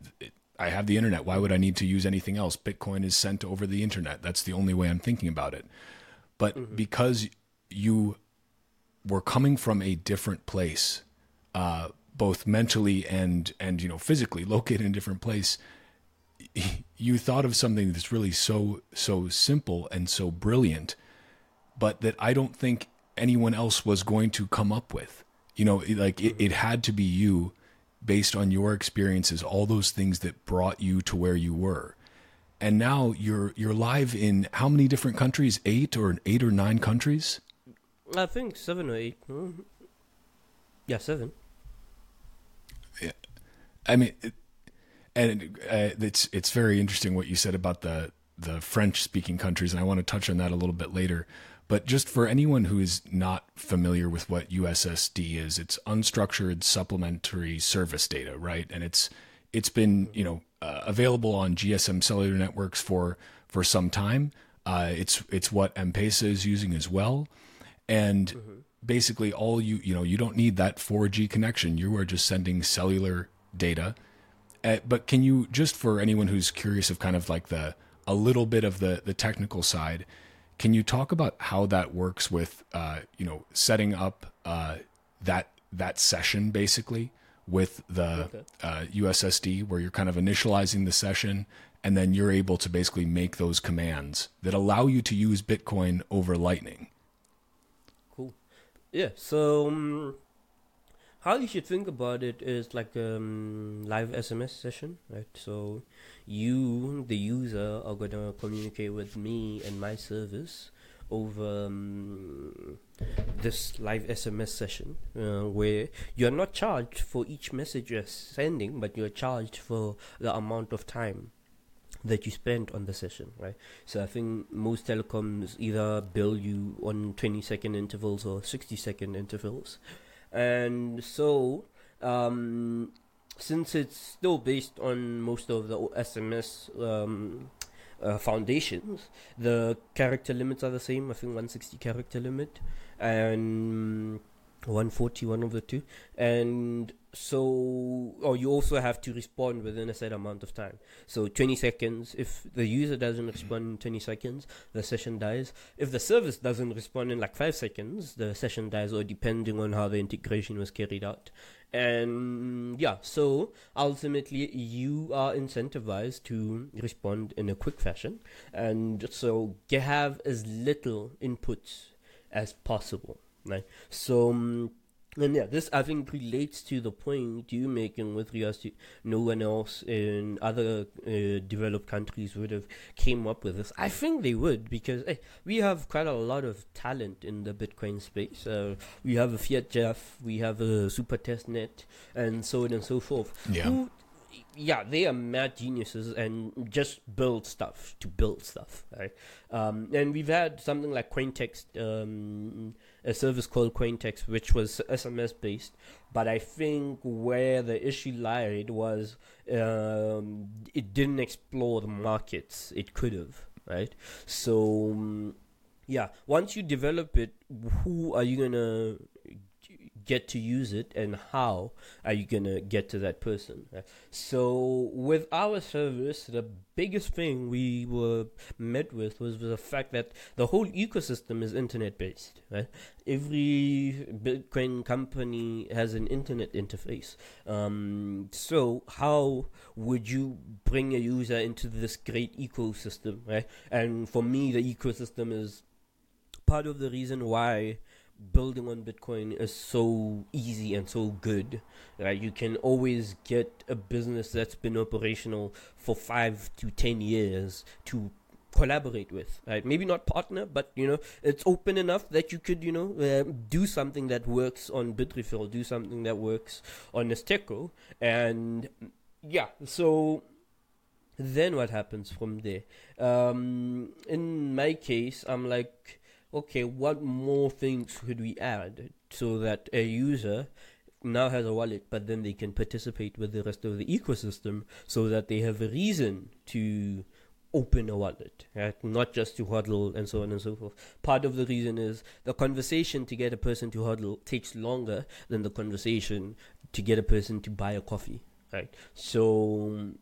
I have the internet. Why would I need to use anything else? Bitcoin is sent over the internet. That's the only way I'm thinking about it. But mm-hmm. because you were coming from a different place, uh, both mentally and and you know physically located in a different place you thought of something that's really so so simple and so brilliant but that I don't think anyone else was going to come up with. You know like it, it had to be you based on your experiences all those things that brought you to where you were. And now you're you're live in how many different countries? Eight or eight or nine countries? I think seven or eight. Hmm. Yeah seven I mean, and uh, it's it's very interesting what you said about the the French speaking countries, and I want to touch on that a little bit later. But just for anyone who is not familiar with what USSD is, it's unstructured supplementary service data, right? And it's it's been you know uh, available on GSM cellular networks for for some time. Uh, it's it's what M-Pesa is using as well, and mm-hmm. basically all you you know you don't need that 4G connection. You are just sending cellular data. Uh, but can you just for anyone who's curious of kind of like the a little bit of the the technical side, can you talk about how that works with uh, you know setting up uh, that that session basically with the okay. uh, USSD where you're kind of initializing the session and then you're able to basically make those commands that allow you to use Bitcoin over Lightning. Cool. Yeah. So um, how you should think about it is like a um, live SMS session, right? So you, the user, are gonna communicate with me and my service over um, this live SMS session, uh, where you're not charged for each message you're sending, but you're charged for the amount of time that you spend on the session, right? So I think most telecoms either bill you on 20 second intervals or 60 second intervals and so um, since it's still based on most of the SMS um, uh, foundations, the character limits are the same. I think 160 character limit and 140, one of the two, and so or you also have to respond within a set amount of time. So 20 seconds if the user doesn't respond in 20 seconds the session dies. If the service doesn't respond in like 5 seconds the session dies or depending on how the integration was carried out. And yeah so ultimately you are incentivized to respond in a quick fashion. And so have as little inputs as possible right? So um, and yeah, this I think relates to the point you making with regards to no one else in other uh, developed countries would have came up with this. I think they would because hey, we have quite a lot of talent in the Bitcoin space. Uh, we have a fiatjaf, we have a Super Testnet, and so on and so forth. Yeah. Who, yeah, they are mad geniuses and just build stuff to build stuff, right? Um, and we've had something like Cointext, um, a service called Cointext, which was SMS based. But I think where the issue lied was um, it didn't explore the markets it could have, right? So, um, yeah, once you develop it, who are you gonna get to use it and how are you to get to that person so with our service the biggest thing we were met with was the fact that the whole ecosystem is internet based right? Every bitcoin company has an internet interface. Um, so how would you bring a user into this great ecosystem right? And for me the ecosystem is part of the reason why building on Bitcoin is so easy and so good. Right? You can always get a business that's been operational for five to ten years to collaborate with right maybe not partner but you know it's open enough that you could you know uh, do something that works on bitrefill do something that works on Nesteco and yeah so then what happens from there um in my case i'm like okay, what more things could we add so that a user now has a wallet, but then they can participate with the rest of the ecosystem so that they have a reason to open a wallet, right? Not just to HODL and so on and so forth. Part of the reason is the conversation to get a person to HODL takes longer than the conversation to get a person to buy a coffee, right? So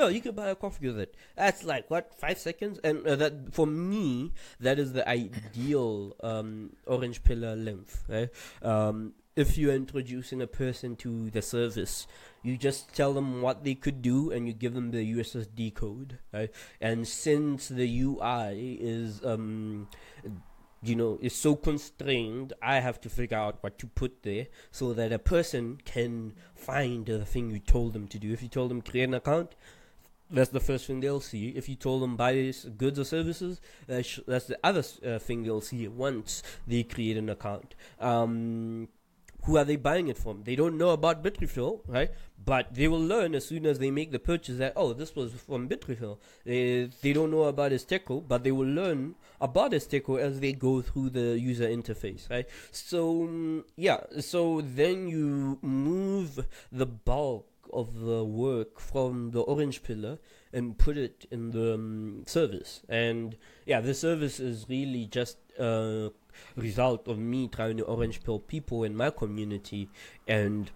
Yo, you can buy a coffee with it. That's like what five seconds, and uh, that for me that is the ideal um, orange pillar length. Right? Um, if you're introducing a person to the service, you just tell them what they could do, and you give them the USSD code. Right? And since the UI is um, you know, is so constrained, I have to figure out what to put there so that a person can find the thing you told them to do. If you told them create an account, that's the first thing they'll see. If you told them buy goods or services, uh, sh- that's the other uh, thing they'll see once they create an account. Um, who are they buying it from? They don't know about Bitrefill, right? But they will learn as soon as they make the purchase that oh, this was from Bitrefill. They they don't know about Esteco, but they will learn about Esteco as they go through the user interface, right? So um, yeah, so then you move the bulk of the work from the orange pillar and put it in the um, service. And yeah, the service is really just a result of me trying to orange pill people in my community and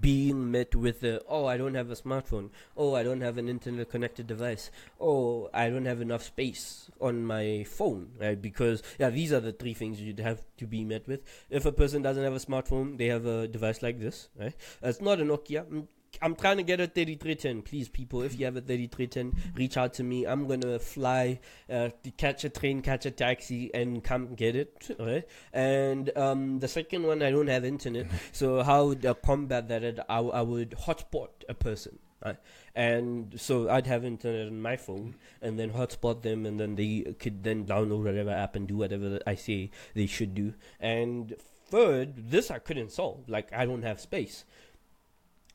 being met with the oh I don't have a smartphone. Oh I don't have an internet connected device. Oh I don't have enough space on my phone right? Because yeah these are the three things you'd have to be met with. If a person doesn't have a smartphone they have a device like this right? It's not a Nokia I'm trying to get a 3310. Please, people, if you have a 3310, reach out to me. I'm gonna fly, uh, to catch a train, catch a taxi, and come get it. Right? And um, the second one, I don't have internet, so how would I combat that? I, I would hotspot a person. Right? And so I'd have internet on my phone, and then hotspot them, and then they could then download whatever app and do whatever I say they should do. And third, this I couldn't solve. Like I don't have space.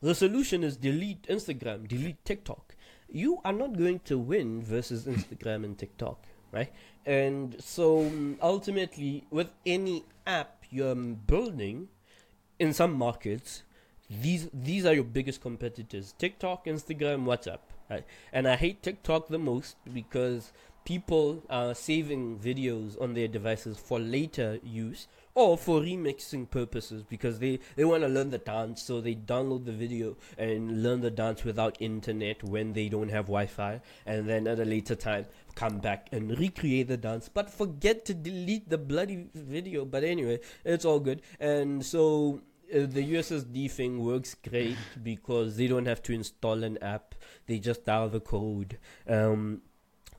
The solution is delete Instagram, delete TikTok. You are not going to win versus Instagram and TikTok, right? And so um, ultimately, with any app you're building in some markets, these these are your biggest competitors: TikTok, Instagram, WhatsApp. Right? And I hate TikTok the most because people are saving videos on their devices for later use or for remixing purposes because they, they want to learn the dance so they download the video and learn the dance without internet when they don't have wi-fi and then at a later time come back and recreate the dance but forget to delete the bloody video but anyway it's all good and so uh, the USSD thing works great because they don't have to install an app. They just dial the code. Um,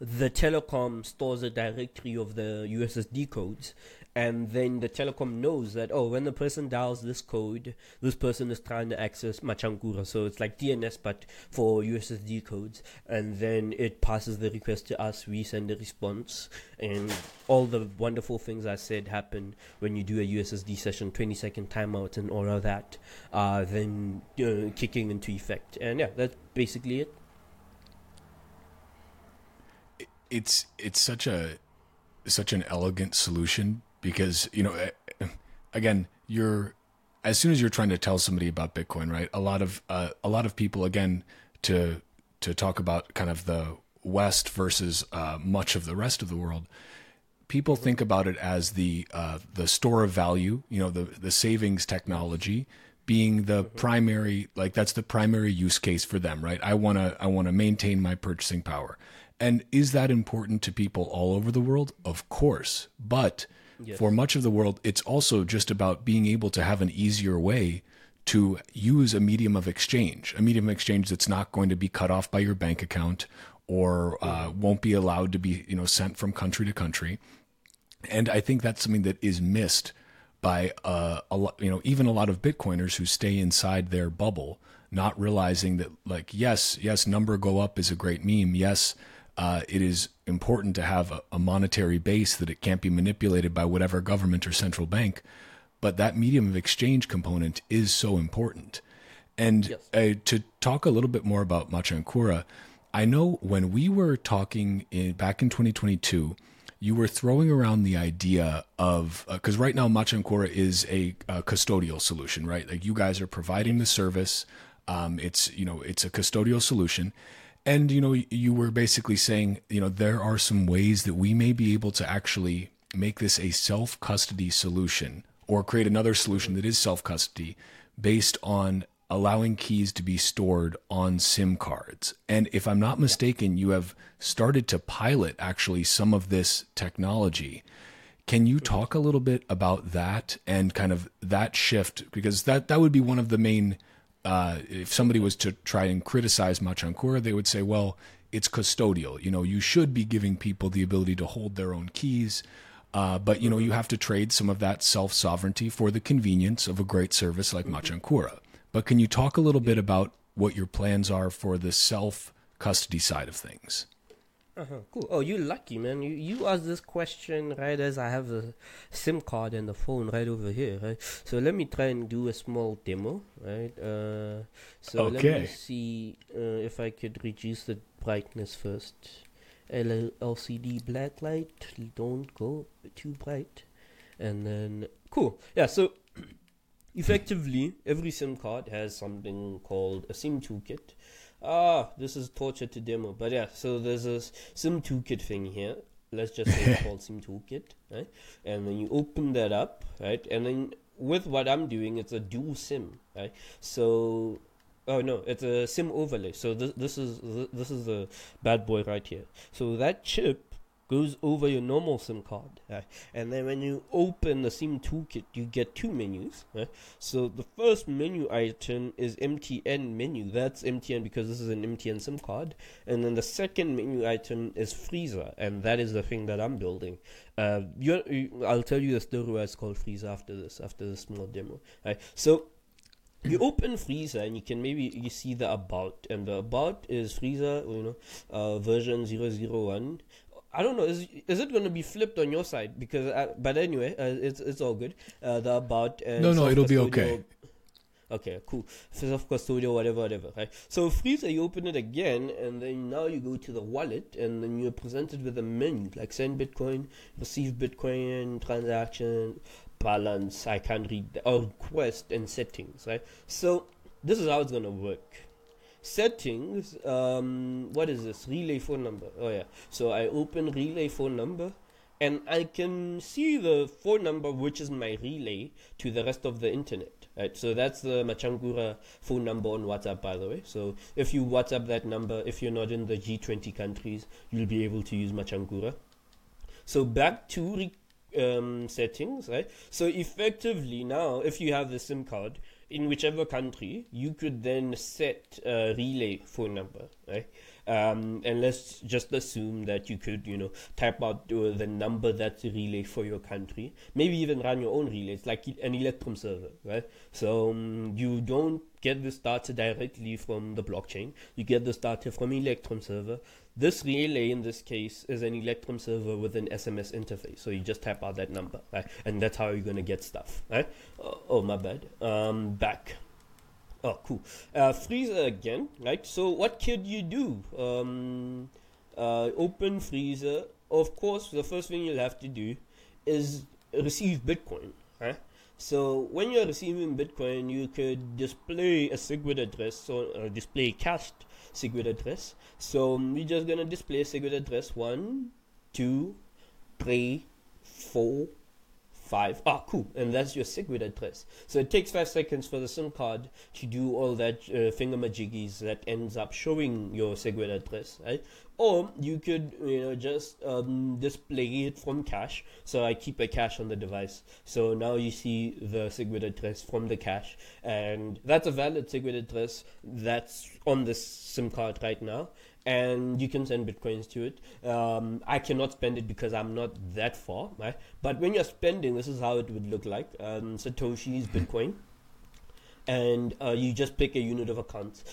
the telecom stores a directory of the USSD codes, and then the telecom knows that oh when the person dials this code this person is trying to access Machankura. So it's like dns but for ussd codes. And then it passes the request to us. We send a response. And all the wonderful things i said happen when you do a ussd session 20 second timeout and all of that uh, then kicking into effect. And yeah that's basically it. It's it's such a such an elegant solution because you know again you're as soon as you're trying to tell somebody about bitcoin right a lot of uh, a lot of people again to to talk about kind of the west versus uh, much of the rest of the world people think about it as the uh, the store of value you know the the savings technology being the primary like that's the primary use case for them right i want to i want to maintain my purchasing power and is that important to people all over the world? Of course. But yes. for much of the world, it's also just about being able to have an easier way to use a medium of exchange, a medium of exchange that's not going to be cut off by your bank account or uh, won't be allowed to be you know sent from country to country. And I think that's something that is missed by uh, a lot, you know, even a lot of Bitcoiners who stay inside their bubble, not realizing that, like, yes, yes, number go up is a great meme. Yes, uh, it is important to have a, a, monetary base that it can't be manipulated by whatever government or central bank. But that medium of exchange component is so important. And yes. uh, to talk a little bit more about Machankura, I know when we were talking in, back in 2022, you were throwing around the idea of because uh, right now Machankura is a, a, custodial solution, right? Like you guys are providing the service. Um, it's you know it's a custodial solution, and you know, you were basically saying, you know, there are some ways that we may be able to actually make this a self custody solution or create another solution that is self custody based on allowing keys to be stored on SIM cards. And if I'm not mistaken, you have started to pilot actually some of this technology. Can you talk a little bit about that and kind of that shift? Because that, that would be one of the main uh, if somebody was to try and criticize Machankura, they would say, well, it's custodial. You know, you should be giving people the ability to hold their own keys. Uh, but you know, you have to trade some of that self sovereignty for the convenience of a great service like Machankura. But can you talk a little bit about what your plans are for the self custody side of things? Uh-huh, cool. Oh, you lucky man. You you asked this question right as I have a SIM card and the phone right over here. Right. So let me try and do a small demo. Right. Uh. So okay. let me see uh, if I could reduce the brightness first. L- LCD backlight. Don't go too bright. And then cool. Yeah. So effectively, every SIM card has something called a SIM toolkit Ah, this is torture to demo. But yeah, so there's a SIM toolkit thing here. Let's just say it's called SIM toolkit, right? And then you open that up, right? And then with what I'm doing, it's a dual SIM, right? So Oh no, it's a SIM overlay. So this this is this is the bad boy right here. So that chip goes over your normal SIM card. And then when you open the SIM toolkit, you get two menus. So the first menu item is MTN menu. That's MTN because this is an MTN SIM card. And then the second menu item is Freezer, and that is the thing that I'm building. Uh, you, I'll tell you the story why it's called Freezer after this, after this small demo. So you open Freezer and you can maybe you see the about and the about is Freezer you know uh, version 001 I don't know. Is is it going to be flipped on your side? Because, uh, but anyway, uh, it's it's all good. Uh, the about uh, no no, it'll be okay. Okay, cool. Self custodial, whatever, whatever. Right. So Freezer, you open it again, and then now you go to the wallet, and then you're presented with a menu like send Bitcoin, receive Bitcoin, transaction, balance. I can't read the, or request and settings. Right. So this is how it's gonna work settings um, what is this? Relay phone number. Oh yeah. So i open relay phone number and i can see the phone number which is my relay to the rest of the internet right? So that's the Machankura phone number on whatsapp by the way. So if you whatsapp that number if you're not in the g20 countries you'll be able to use Machankura. So back to um, settings right? So effectively now if you have the sim card in whichever country, you could then set a relay phone number, right? Um, and let's just assume that you could, you know, type out the number that's a relay for your country. Maybe even run your own relay. It's like an Electrum server, right? So um, you don't get this data directly from the blockchain. You get this data from Electrum server. This relay in this case is an Electrum server with an SMS interface. So you just type out that number, right? And that's how you're gonna get stuff, right? Oh, oh my bad. Um, back. Oh, cool. Uh, freezer again, right? So what could you do? Um, uh, open freezer. Of course, the first thing you'll have to do is receive Bitcoin, right? So when you're receiving Bitcoin, you could display a SegWit address or uh, display cached SegWit address. So we're just gonna display SegWit address one, two, three, four, five. Ah, cool. And that's your SegWit address. So it takes five seconds for the SIM card to do all that uh, thingamajiggies that ends up showing your SegWit address, right? Or you could, you know, just um, display it from cache. So I keep a cache on the device. So now you see the SegWit address from the cache, and that's a valid SegWit address that's on this SIM card right now and you can send bitcoins to it. Um, I cannot spend it because I'm not that far, right? But when you're spending, this is how it would look like. Um, Satoshi's Bitcoin. And uh, you just pick a unit of account.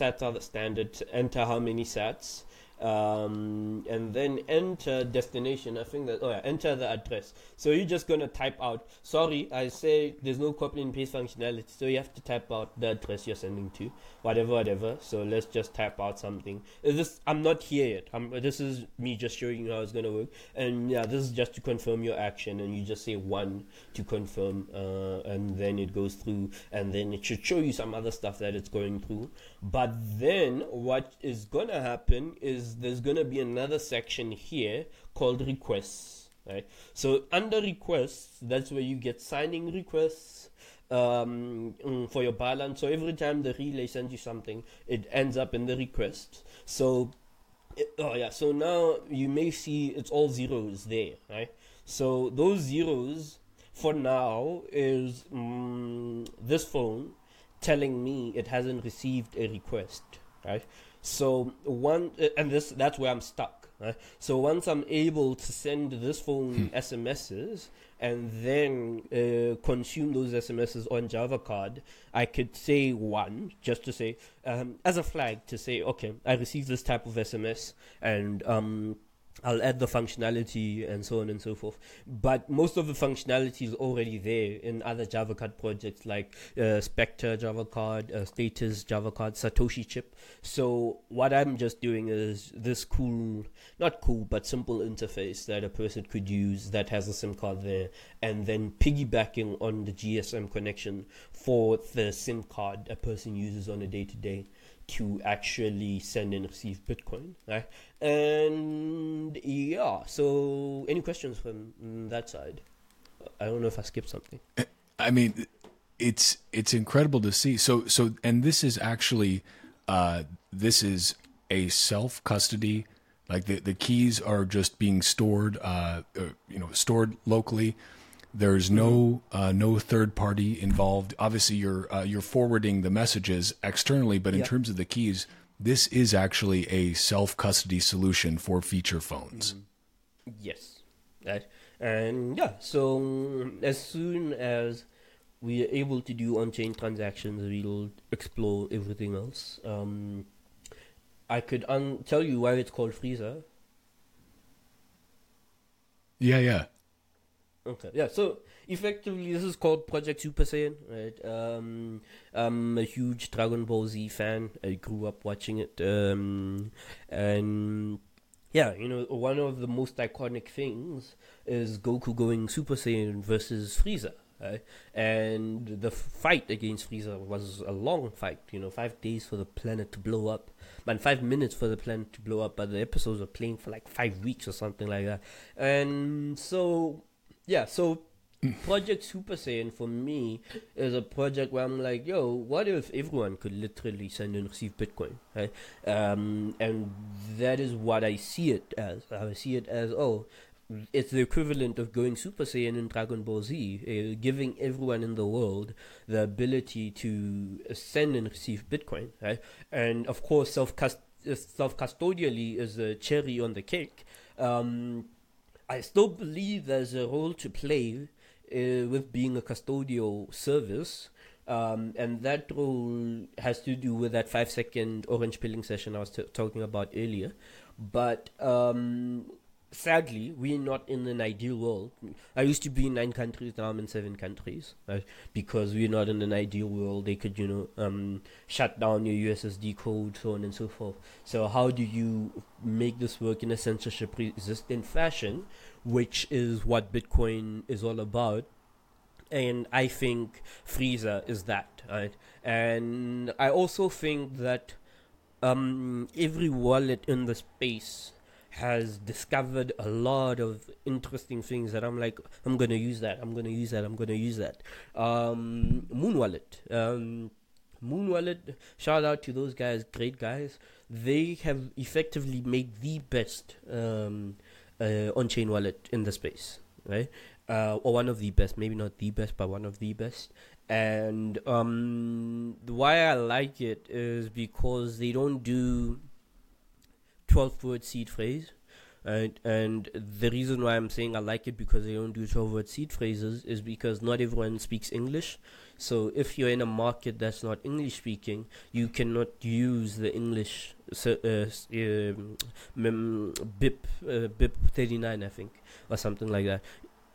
Are the standard. Enter how many sats um, and then enter destination. I think that oh yeah, enter the address. So you're just gonna type out. Sorry, I say there's no copy and paste functionality, so you have to type out the address you're sending to, whatever, whatever. So let's just type out something. This I'm not here yet. I'm, this is me just showing you how it's gonna work. And yeah, this is just to confirm your action, and you just say one to confirm, uh, and then it goes through, and then it should show you some other stuff that it's going through. But then what is gonna happen is there's going to be another section here called requests right? So under requests that's where you get signing requests um, mm, for your balance. So every time the relay sends you something it ends up in the request. So it, oh yeah so now you may see it's all zeros there right? So those zeros for now is mm, this phone telling me it hasn't received a request right so one, uh, and this that's where I'm stuck. Right? So once I'm able to send this phone hmm. SMSs and then uh, consume those SMSs on Java card, I could say one just to say um, as a flag to say, okay, I received this type of SMS and um, I'll add the functionality and so on and so forth. But most of the functionality is already there in other Java card projects like uh, Specter Java card, uh, Status Java card, Satochip. So what I'm just doing is this cool, not cool, but simple interface that a person could use that has a SIM card there, and then piggybacking on the GSM connection for the SIM card a person uses on a day to day to actually send and receive Bitcoin, right? And yeah, so any questions from that side? I don't know if I skipped something. I mean, it's it's incredible to see. So so, and this is actually uh, this is a self custody. Like the the keys are just being stored, uh, you know, stored locally there's no uh, no third party involved. Obviously, you're uh, you're forwarding the messages externally, but in terms of the keys, this is actually a self custody solution for feature phones. Mm-hmm. Yes, right. And yeah, so as soon as we are able to do on-chain transactions, we'll explore everything else. Um, I could un- tell you why it's called Freezer. Yeah, yeah. Okay. Yeah. So effectively, this is called Project Super Saiyan, right? Um, I'm a huge Dragon Ball Z fan. I grew up watching it. Um, and yeah, you know, one of the most iconic things is Goku going Super Saiyan versus Frieza. Right? And the fight against Frieza was a long fight, you know, five days for the planet to blow up, and five minutes for the planet to blow up, but the episodes were playing for like five weeks or something like that. And so yeah, so Project Super Saiyan for me is a project where I'm like, yo, what if everyone could literally send and receive Bitcoin, right? Um, and that is what I see it as. I see it as, oh, it's the equivalent of going Super Saiyan in Dragon Ball Z, uh, giving everyone in the world the ability to send and receive Bitcoin, right? And of course, self self custodially is a cherry on the cake. Um, I still believe there's a role to play uh, with being a custodial service. Um, and that role has to do with that five second orange peeling session I was t- talking about earlier. But um, sadly, we're not in an ideal world. I used to be in nine countries, now I'm in seven countries. Because we're not in an ideal world. They could, you know, um, shut down your USSD code, so on and so forth. So, how do you make this work in a censorship resistant fashion, which is what Bitcoin is all about? And I think Freezer is that, right? And I also think that um, every wallet in the space has discovered a lot of interesting things that I'm like, I'm gonna use that, I'm gonna use that, I'm gonna use that. Um, Muun Wallet. Um, Muun Wallet, shout out to those guys, great guys. They have effectively made the best um, uh, on chain wallet in the space, right? Uh, or one of the best, maybe not the best, but one of the best. And um, why I like it is because they don't do 12 word seed phrase. Right? And the reason why I'm saying I like it because they don't do 12 word seed phrases is because not everyone speaks English. So if you're in a market that's not English speaking, you cannot use the English uh, um, BIP, uh, BIP 39, I think, or something like that.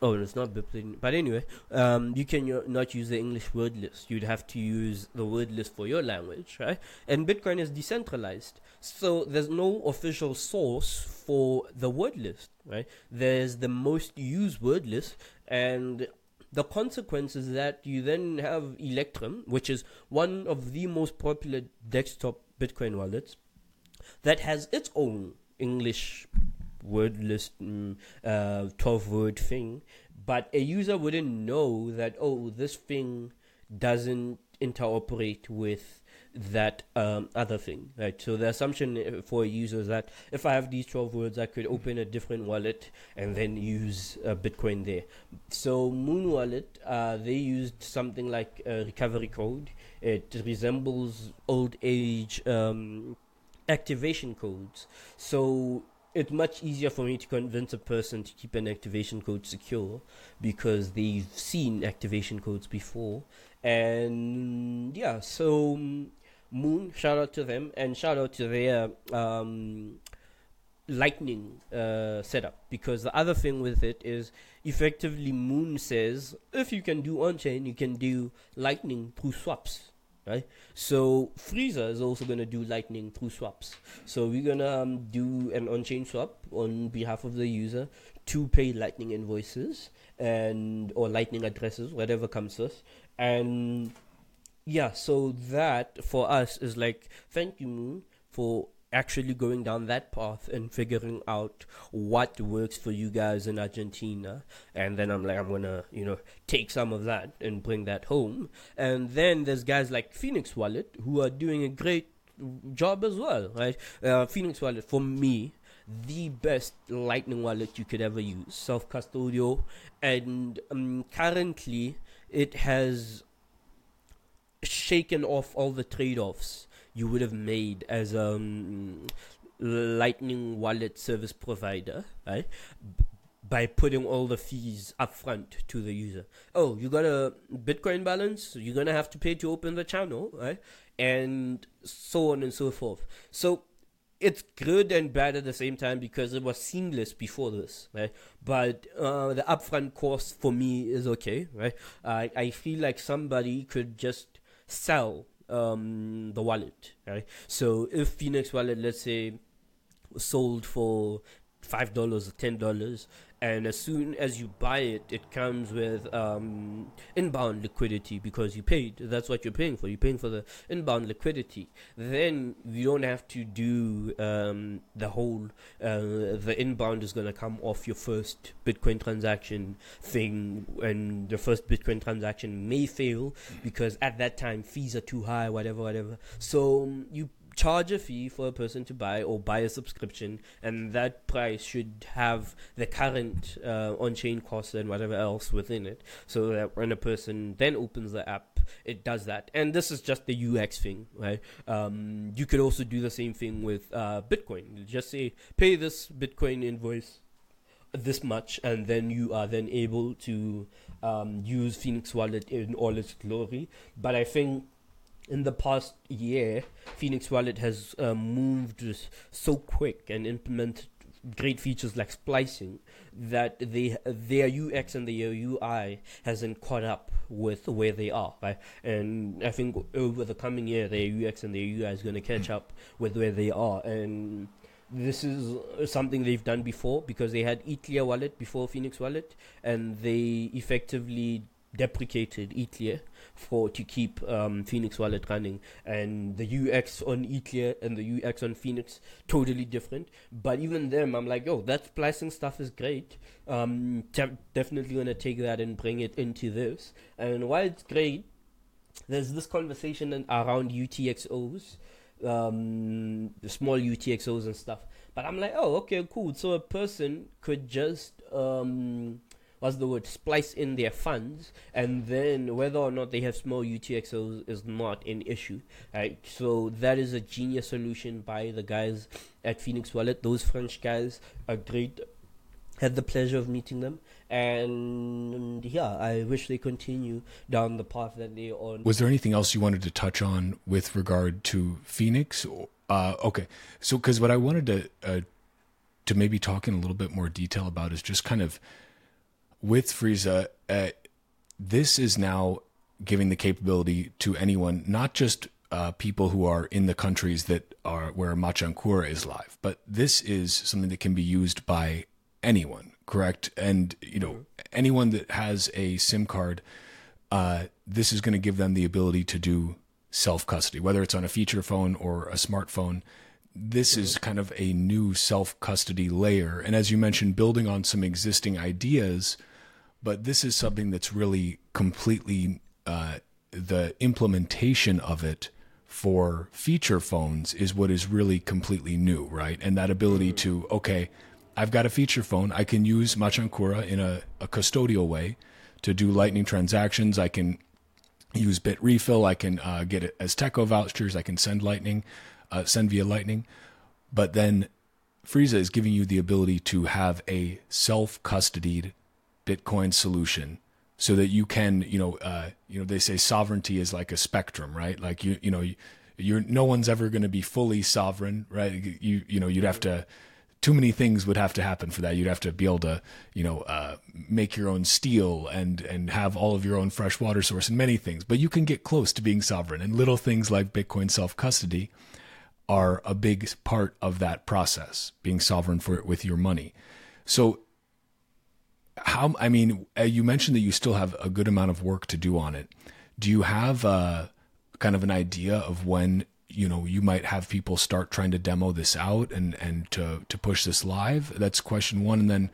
Oh, it's not Biplane. But anyway, um, you can not use the English word list. You'd have to use the word list for your language, right? And Bitcoin is decentralized. So there's no official source for the word list, right? There's the most used word list. And the consequence is that you then have Electrum, which is one of the most popular desktop Bitcoin wallets, that has its own English word list, mm, uh, 12 word thing, but a user wouldn't know that, oh, this thing doesn't interoperate with that um, other thing, right? So the assumption uh, for a user is that if I have these 12 words, I could open a different wallet and then use uh, Bitcoin there. So Muun Wallet, uh, they used something like a recovery code. It resembles old age um, activation codes. So it's much easier for me to convince a person to keep an activation code secure because they've seen activation codes before. And yeah, so Muun, shout out to them. And shout out to their um, Lightning uh, setup. Because the other thing with it is effectively Muun says if you can do on chain, you can do Lightning through swaps right? So Frieza is also gonna do Lightning through swaps. So we're gonna um, do an on-chain swap on behalf of the user to pay Lightning invoices and or Lightning addresses, whatever comes first. And yeah, so that for us is like thank you Muun for actually going down that path and figuring out what works for you guys in Argentina. And then I'm like, I'm gonna, you know, take some of that and bring that home. And then there's guys like Phoenix Wallet who are doing a great job as well, right? Uh, Phoenix Wallet, for me, the best Lightning wallet you could ever use, self custodial, and um, currently it has shaken off all the trade offs you would have made as a um, Lightning wallet service provider, right? B- by putting all the fees upfront to the user. Oh, you got a Bitcoin balance, you're gonna have to pay to open the channel, right? And so on and so forth. So it's good and bad at the same time because it was seamless before this, right? But uh, the upfront cost for me is okay, right? I I feel like somebody could just sell um, the wallet, right? So if Phoenix Wallet, let's say, was sold for five dollars or ten dollars, and as soon as you buy it, it comes with um, inbound liquidity because you paid. That's what you're paying for. You're paying for the inbound liquidity. Then you don't have to do um, the whole. Uh, the inbound is going to come off your first Bitcoin transaction thing, and the first Bitcoin transaction may fail because at that time fees are too high, whatever, whatever. So you charge a fee for a person to buy or buy a subscription, and that price should have the current uh, on-chain costs and whatever else within it, so that when a person then opens the app, it does that. And this is just the UX thing, right? Um, you could also do the same thing with uh, Bitcoin. Just say, pay this Bitcoin invoice this much, and then you are then able to um, use Phoenix Wallet in all its glory. But I think in the past year, Phoenix Wallet has uh, moved so quick and implemented great features like splicing that they their UX and their UI hasn't caught up with where they are, right? And I think over the coming year, their UX and their UI is going to catch up with where they are, and this is something they've done before because they had Eclair wallet before Phoenix wallet, and they effectively deprecated Eclair for to keep um, Phoenix wallet running, and the UX on Eclair and the UX on Phoenix totally different. But even them, I'm like, yo, that splicing stuff is great. Um, te- definitely gonna take that and bring it into this. And while it's great, there's this conversation around UTXOs um, the small UTXOs and stuff. But I'm like, oh, okay, cool. So a person could just, um, what's the word, splice in their funds, and then whether or not they have small UTXOs is not an issue. Right? So that is a genius solution by the guys at Phoenix Wallet. Those French guys are great. Had the pleasure of meeting them, and yeah, I wish they continue down the path that they're on. Was there anything else you wanted to touch on with regard to Phoenix? Uh, okay, so because what I wanted to uh, to maybe talk in a little bit more detail about is just kind of with Frieza. Uh, this is now giving the capability to anyone, not just uh, people who are in the countries that are where Machankura is live, but this is something that can be used by anyone correct? And you know, mm-hmm. anyone that has a SIM card, uh, this is going to give them the ability to do self custody, whether it's on a feature phone or a smartphone. This mm-hmm. is kind of a new self custody layer, and as you mentioned, building on some existing ideas. But this is something that's really completely uh, the implementation of it for feature phones is what is really completely new, right? And that ability mm-hmm. to okay, I've got a feature phone. I can use Machankura in a, a custodial way to do Lightning transactions. I can use Bitrefill. I can uh, get it as Techo vouchers. I can send Lightning, uh, send via Lightning. But then Frieza is giving you the ability to have a self-custodied Bitcoin solution so that you can, you know, uh, you know, they say sovereignty is like a spectrum, right? Like you, you know, you're no one's ever going to be fully sovereign, right? You, you know, you'd have to too many things would have to happen for that. You'd have to be able to, you know, uh, make your own steel and and have all of your own fresh water source and many things. But you can get close to being sovereign, and little things like Bitcoin self custody are a big part of that process. Being sovereign for it with your money. So, how? I mean, uh, you mentioned that you still have a good amount of work to do on it. Do you have uh, kind of an idea of when you know you might have people start trying to demo this out and and to to push this live that's question one and then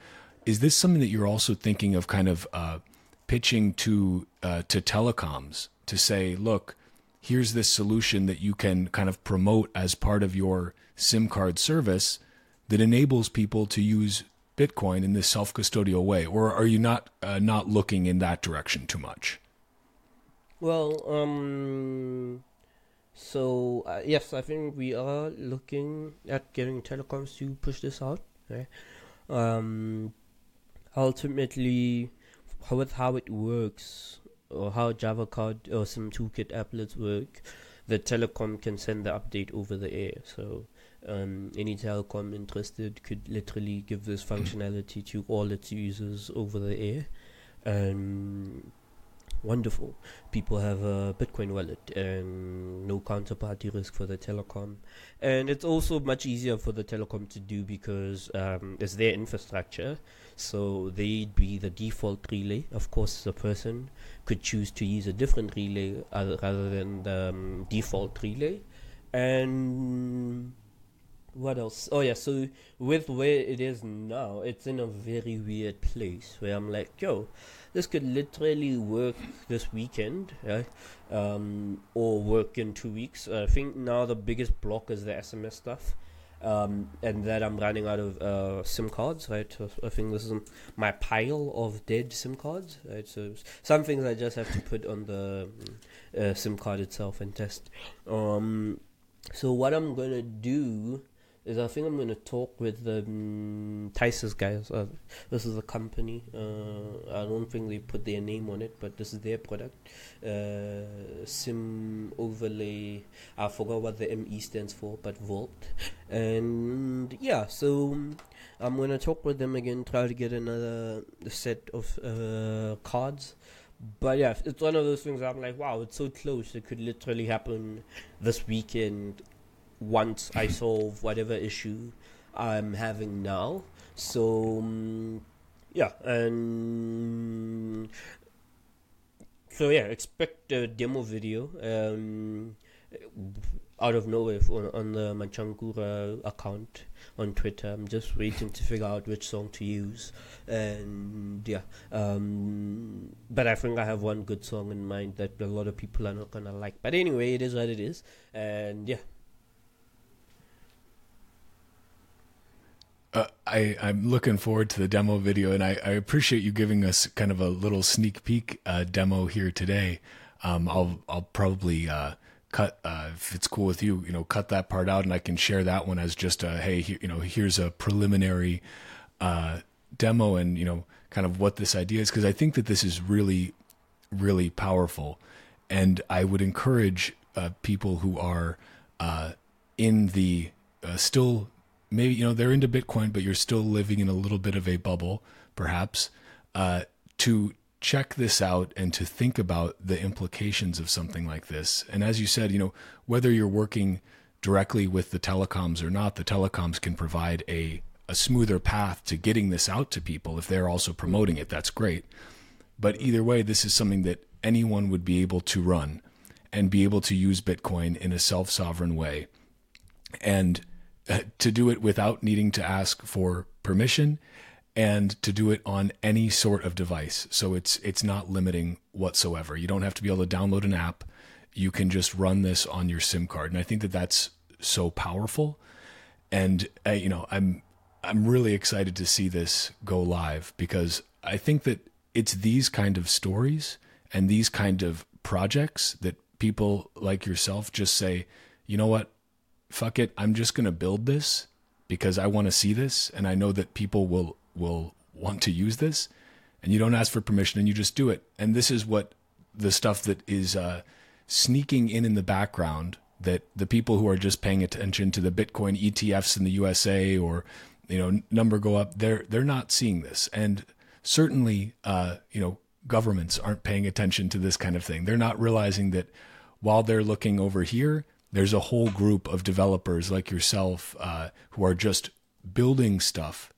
is this something that you're also thinking of kind of uh, pitching to uh, to telecoms to say look here's this solution that you can kind of promote as part of your sim card service that enables people to use bitcoin in this self-custodial way or are you not uh, not looking in that direction too much well um so uh, yes, I think we are looking at getting telecoms to push this out. Um, ultimately, with how it works or how Java card or some toolkit applets work, the telecom can send the update over the air. So um, any telecom interested could literally give this functionality to all its users over the air. Um, wonderful. People have a Bitcoin wallet and no counterparty risk for the telecom. And it's also much easier for the telecom to do because um, it's their infrastructure. So they'd be the default relay. Of course, the person could choose to use a different relay other, rather than the um, default relay. And what else? Oh yeah, so with where it is now, it's in a very weird place where I'm like, yo, this could literally work this weekend, right? Um, or work in two weeks. I think now the biggest block is the SMS stuff. Um, and that I'm running out of uh, SIM cards, right? So I think this is my pile of dead SIM cards, right? So some things I just have to put on the uh, SIM card itself and test. Um, so what I'm gonna do is I think I'm going to talk with the um, guys. Uh, this is a company. Uh, I don't think they put their name on it, but this is their product. Uh, Sim overlay. I forgot what the ME stands for, but Vault. And yeah, so I'm going to talk with them again, try to get another set of uh, cards. But yeah, it's one of those things I'm like, wow, it's so close. It could literally happen this weekend once I solve whatever issue I'm having now. So um, yeah, and so yeah, expect a demo video um, out of nowhere on, on the Machankura account on Twitter. I'm just waiting to figure out which song to use, and yeah. Um, but I think I have one good song in mind that a lot of people are not gonna like. But anyway, it is what it is, and yeah. Uh, I, I'm looking forward to the demo video, and I, I appreciate you giving us kind of a little sneak peek uh, demo here today. Um, I'll I'll probably uh, cut uh, if it's cool with you, you know, cut that part out, and I can share that one as just a hey, you know, here's a preliminary uh, demo, and you know, kind of what this idea is, because I think that this is really, really powerful, and I would encourage uh, people who are in the still maybe you know they're into Bitcoin, but you're still living in a little bit of a bubble, perhaps, uh, to check this out and to think about the implications of something like this. And as you said, you know whether you're working directly with the telecoms or not, the telecoms can provide a a smoother path to getting this out to people if they're also promoting it. That's great. But either way, this is something that anyone would be able to run and be able to use Bitcoin in a self sovereign way. And to do it without needing to ask for permission and to do it on any sort of device. So it's it's not limiting whatsoever. You don't have to be able to download an app. You can just run this on your SIM card, and I think that that's so powerful. And uh, you know, I'm I'm really excited to see this go live because I think that it's these kind of stories and these kind of projects that people like yourself just say, you know what, fuck it, I'm just going to build this because I want to see this and I know that people will will want to use this and you don't ask for permission and you just do it. And this is what the stuff that is uh, sneaking in in the background that the people who are just paying attention to the Bitcoin ETFs in the USA or you know number go up, they're they're not seeing this. And certainly, uh, you know, governments aren't paying attention to this kind of thing. They're not realizing that while they're looking over here, there's a whole group of developers like yourself uh, who are just building stuff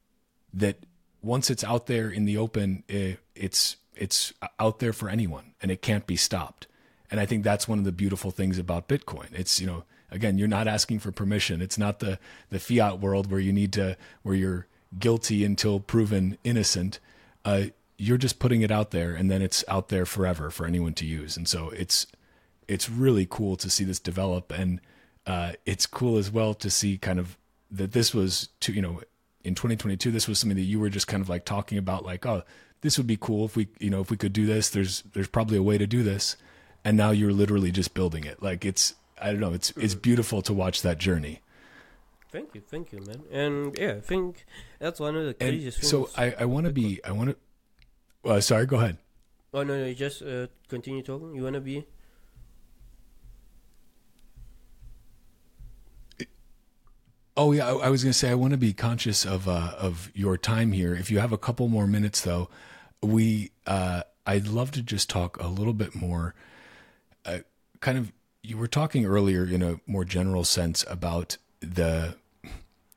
that once it's out there in the open, it, it's it's out there for anyone and it can't be stopped. And I think that's one of the beautiful things about Bitcoin. It's you know again you're not asking for permission. It's not the the fiat world where you need to where you're guilty until proven innocent. Uh, you're just putting it out there and then it's out there forever for anyone to use. And so it's it's really cool to see this develop, and uh, it's cool as well to see kind of that this was to you know in 2022 this was something that you were just kind of like talking about like oh this would be cool if we you know if we could do this. There's there's probably a way to do this. And now you're literally just building it. Like it's i don't know it's it's beautiful to watch that journey. Thank you thank you man. And yeah i think that's one of the craziest and so i i want to be i want to uh, sorry go ahead. Oh no no just uh, continue talking. You want to be Oh yeah, I, I was going to say I want to be conscious of uh, of your time here. If you have a couple more minutes, though, we uh, I'd love to just talk a little bit more. Uh, kind of, you were talking earlier in a more general sense about the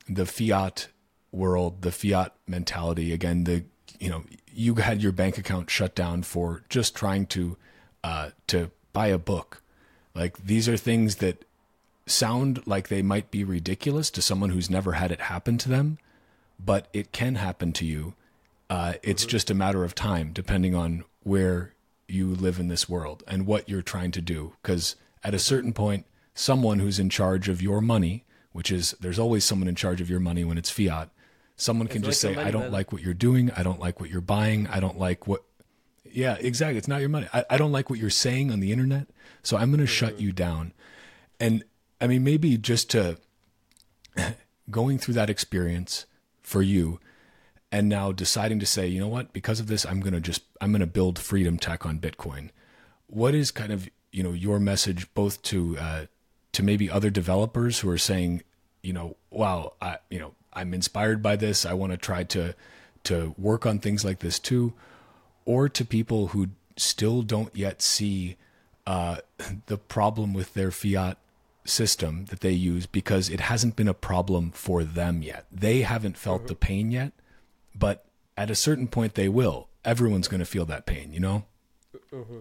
the fiat world, the fiat mentality. Again, the you know you had your bank account shut down for just trying to uh, to buy a book. Like these are things that sound like they might be ridiculous to someone who's never had it happen to them, but it can happen to you. Uh, it's mm-hmm. just a matter of time, depending on where you live in this world and what you're trying to do. Because at a certain point, someone who's in charge of your money, which is there's always someone in charge of your money when it's fiat, someone can it's just like say, I don't like what you're doing. I don't like what you're buying. I don't like what. Yeah, exactly. It's not your money. I, I don't like what you're saying on the internet. So I'm going to mm-hmm. shut you down. And I mean, maybe just to going through that experience for you and now deciding to say, you know what, because of this, I'm going to just, I'm going to build freedom tech on Bitcoin. What is kind of, you know, your message both to, uh, to maybe other developers who are saying, you know, wow, I, you know, I'm inspired by this. I want to try to, to work on things like this too, or to people who still don't yet see uh, the problem with their fiat system that they use because it hasn't been a problem for them yet. They haven't felt mm-hmm. the pain yet, but at a certain point they will. Everyone's going to feel that pain, you know? Mm-hmm.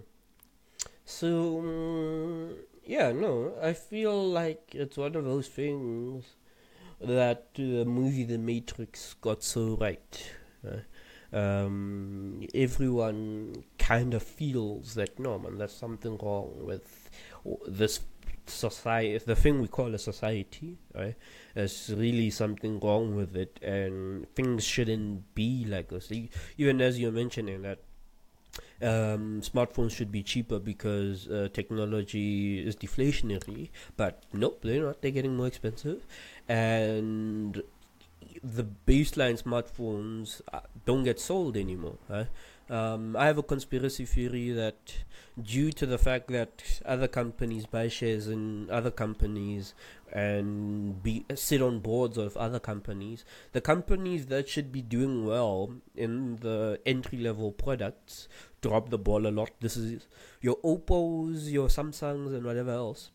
So, um, yeah, no, I feel like it's one of those things that the movie The Matrix got so right. Uh, um, everyone kind of feels that no man, there's something wrong with this society, the thing we call a society, right? There's really something wrong with it, and things shouldn't be like this. Even as you're mentioning that um, smartphones should be cheaper because uh, technology is deflationary, but nope, they're not. They're getting more expensive, and the baseline smartphones uh, don't get sold anymore. Right? Um, I have a conspiracy theory that due to the fact that other companies buy shares in other companies and be sit on boards of other companies, the companies that should be doing well in the entry level products drop the ball a lot. This is your Oppos, your Samsungs, and whatever else.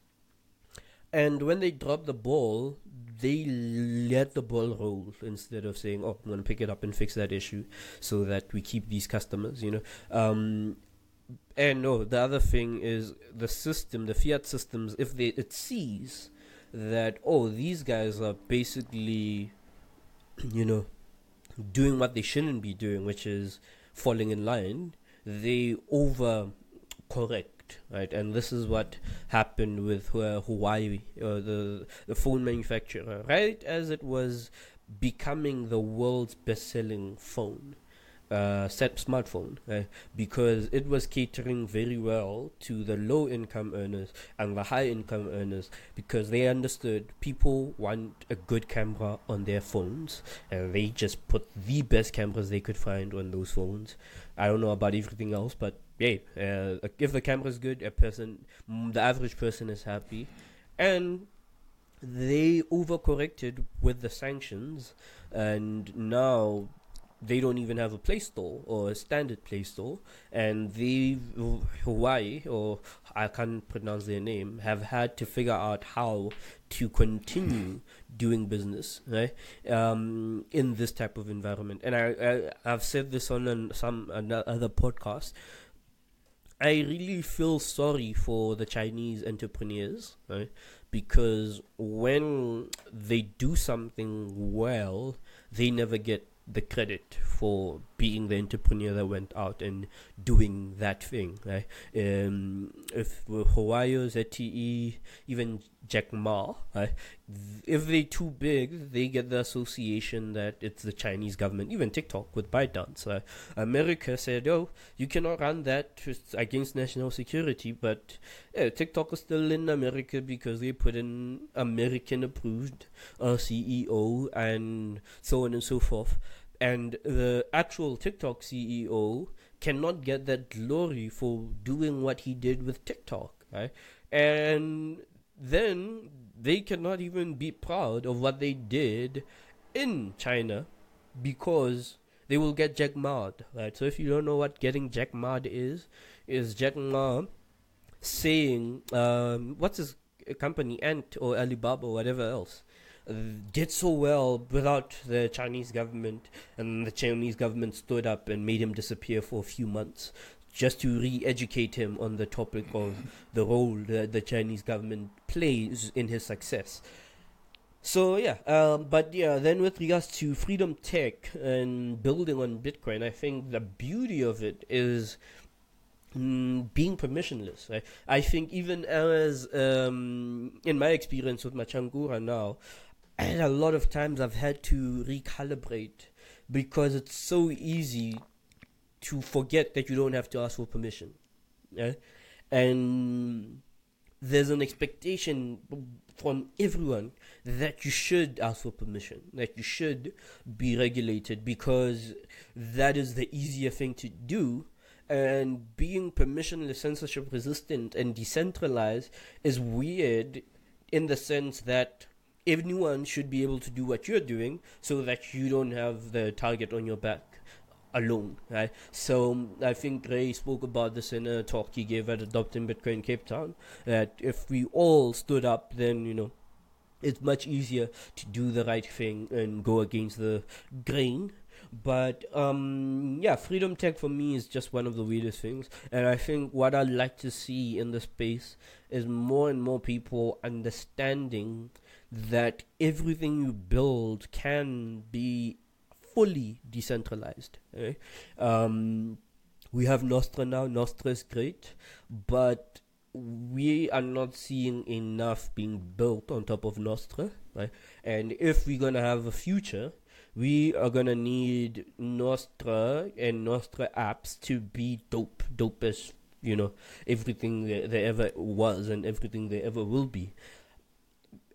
And when they drop the ball, they let the ball roll instead of saying, "Oh, I'm going to pick it up and fix that issue," so that we keep these customers. You know, um, and no, the other thing is the system, the fiat systems. If they it sees that oh, these guys are basically, you know, doing what they shouldn't be doing, which is falling in line, they over correct right? And this is what happened with uh, Huawei, uh, the the phone manufacturer, right as it was becoming the world's best-selling phone. Uh, set smartphone uh, because it was catering very well to the low income earners and the high income earners because they understood people want a good camera on their phones and they just put the best cameras they could find on those phones. I don't know about everything else, but yeah, uh, if the camera is good, a person, the average person is happy, and they overcorrected with the sanctions, and now they don't even have a Play Store or a standard Play Store, and the Hawaii or I can't pronounce their name have had to figure out how to continue doing business right um, in this type of environment. And I, I have said this on an, some another podcast I really feel sorry for the Chinese entrepreneurs, right? Because when they do something well, they never get the credit for being the entrepreneur that went out and doing that thing, right? Um, if Huawei, ZTE, even Jack Ma, right? If they're too big, they get the association that it's the Chinese government. Even TikTok with ByteDance, right? America said, "Oh, you cannot run that against national security," but yeah, TikTok is still in America because they put in American-approved uh, CEO and so on and so forth and the actual TikTok CEO cannot get that glory for doing what he did with TikTok, right? And then they cannot even be proud of what they did in China because they will get Jack Ma, right? So if you don't know what getting Jack Ma is, is Jack Ma saying, um, what's his company, Ant or Alibaba or whatever else, did so well without the Chinese government, and the Chinese government stood up and made him disappear for a few months just to re-educate him on the topic of the role that the Chinese government plays in his success. So yeah, um, but yeah, then with regards to freedom tech and building on Bitcoin, I think the beauty of it is mm, being permissionless. Right? I think even as um, in my experience with Machankura now, and a lot of times I've had to recalibrate because it's so easy to forget that you don't have to ask for permission. Yeah? And there's an expectation from everyone that you should ask for permission, that you should be regulated because that is the easier thing to do. And being permissionless, censorship resistant, and decentralized is weird in the sense that everyone should be able to do what you're doing so that you don't have the target on your back alone, right? So I think Ray spoke about this in a talk he gave at Adopting Bitcoin Cape Town. That if we all stood up, then you know, it's much easier to do the right thing and go against the grain. But um, yeah, freedom tech for me is just one of the weirdest things, and I think what I'd like to see in the space is more and more people understanding that everything you build can be fully decentralized. Eh? Um, we have Nostr now. Nostr is great, but we are not seeing enough being built on top of Nostr. Right? And if we're gonna have a future, we are gonna need Nostr and Nostr apps to be dope, dope you know everything there ever was and everything there ever will be.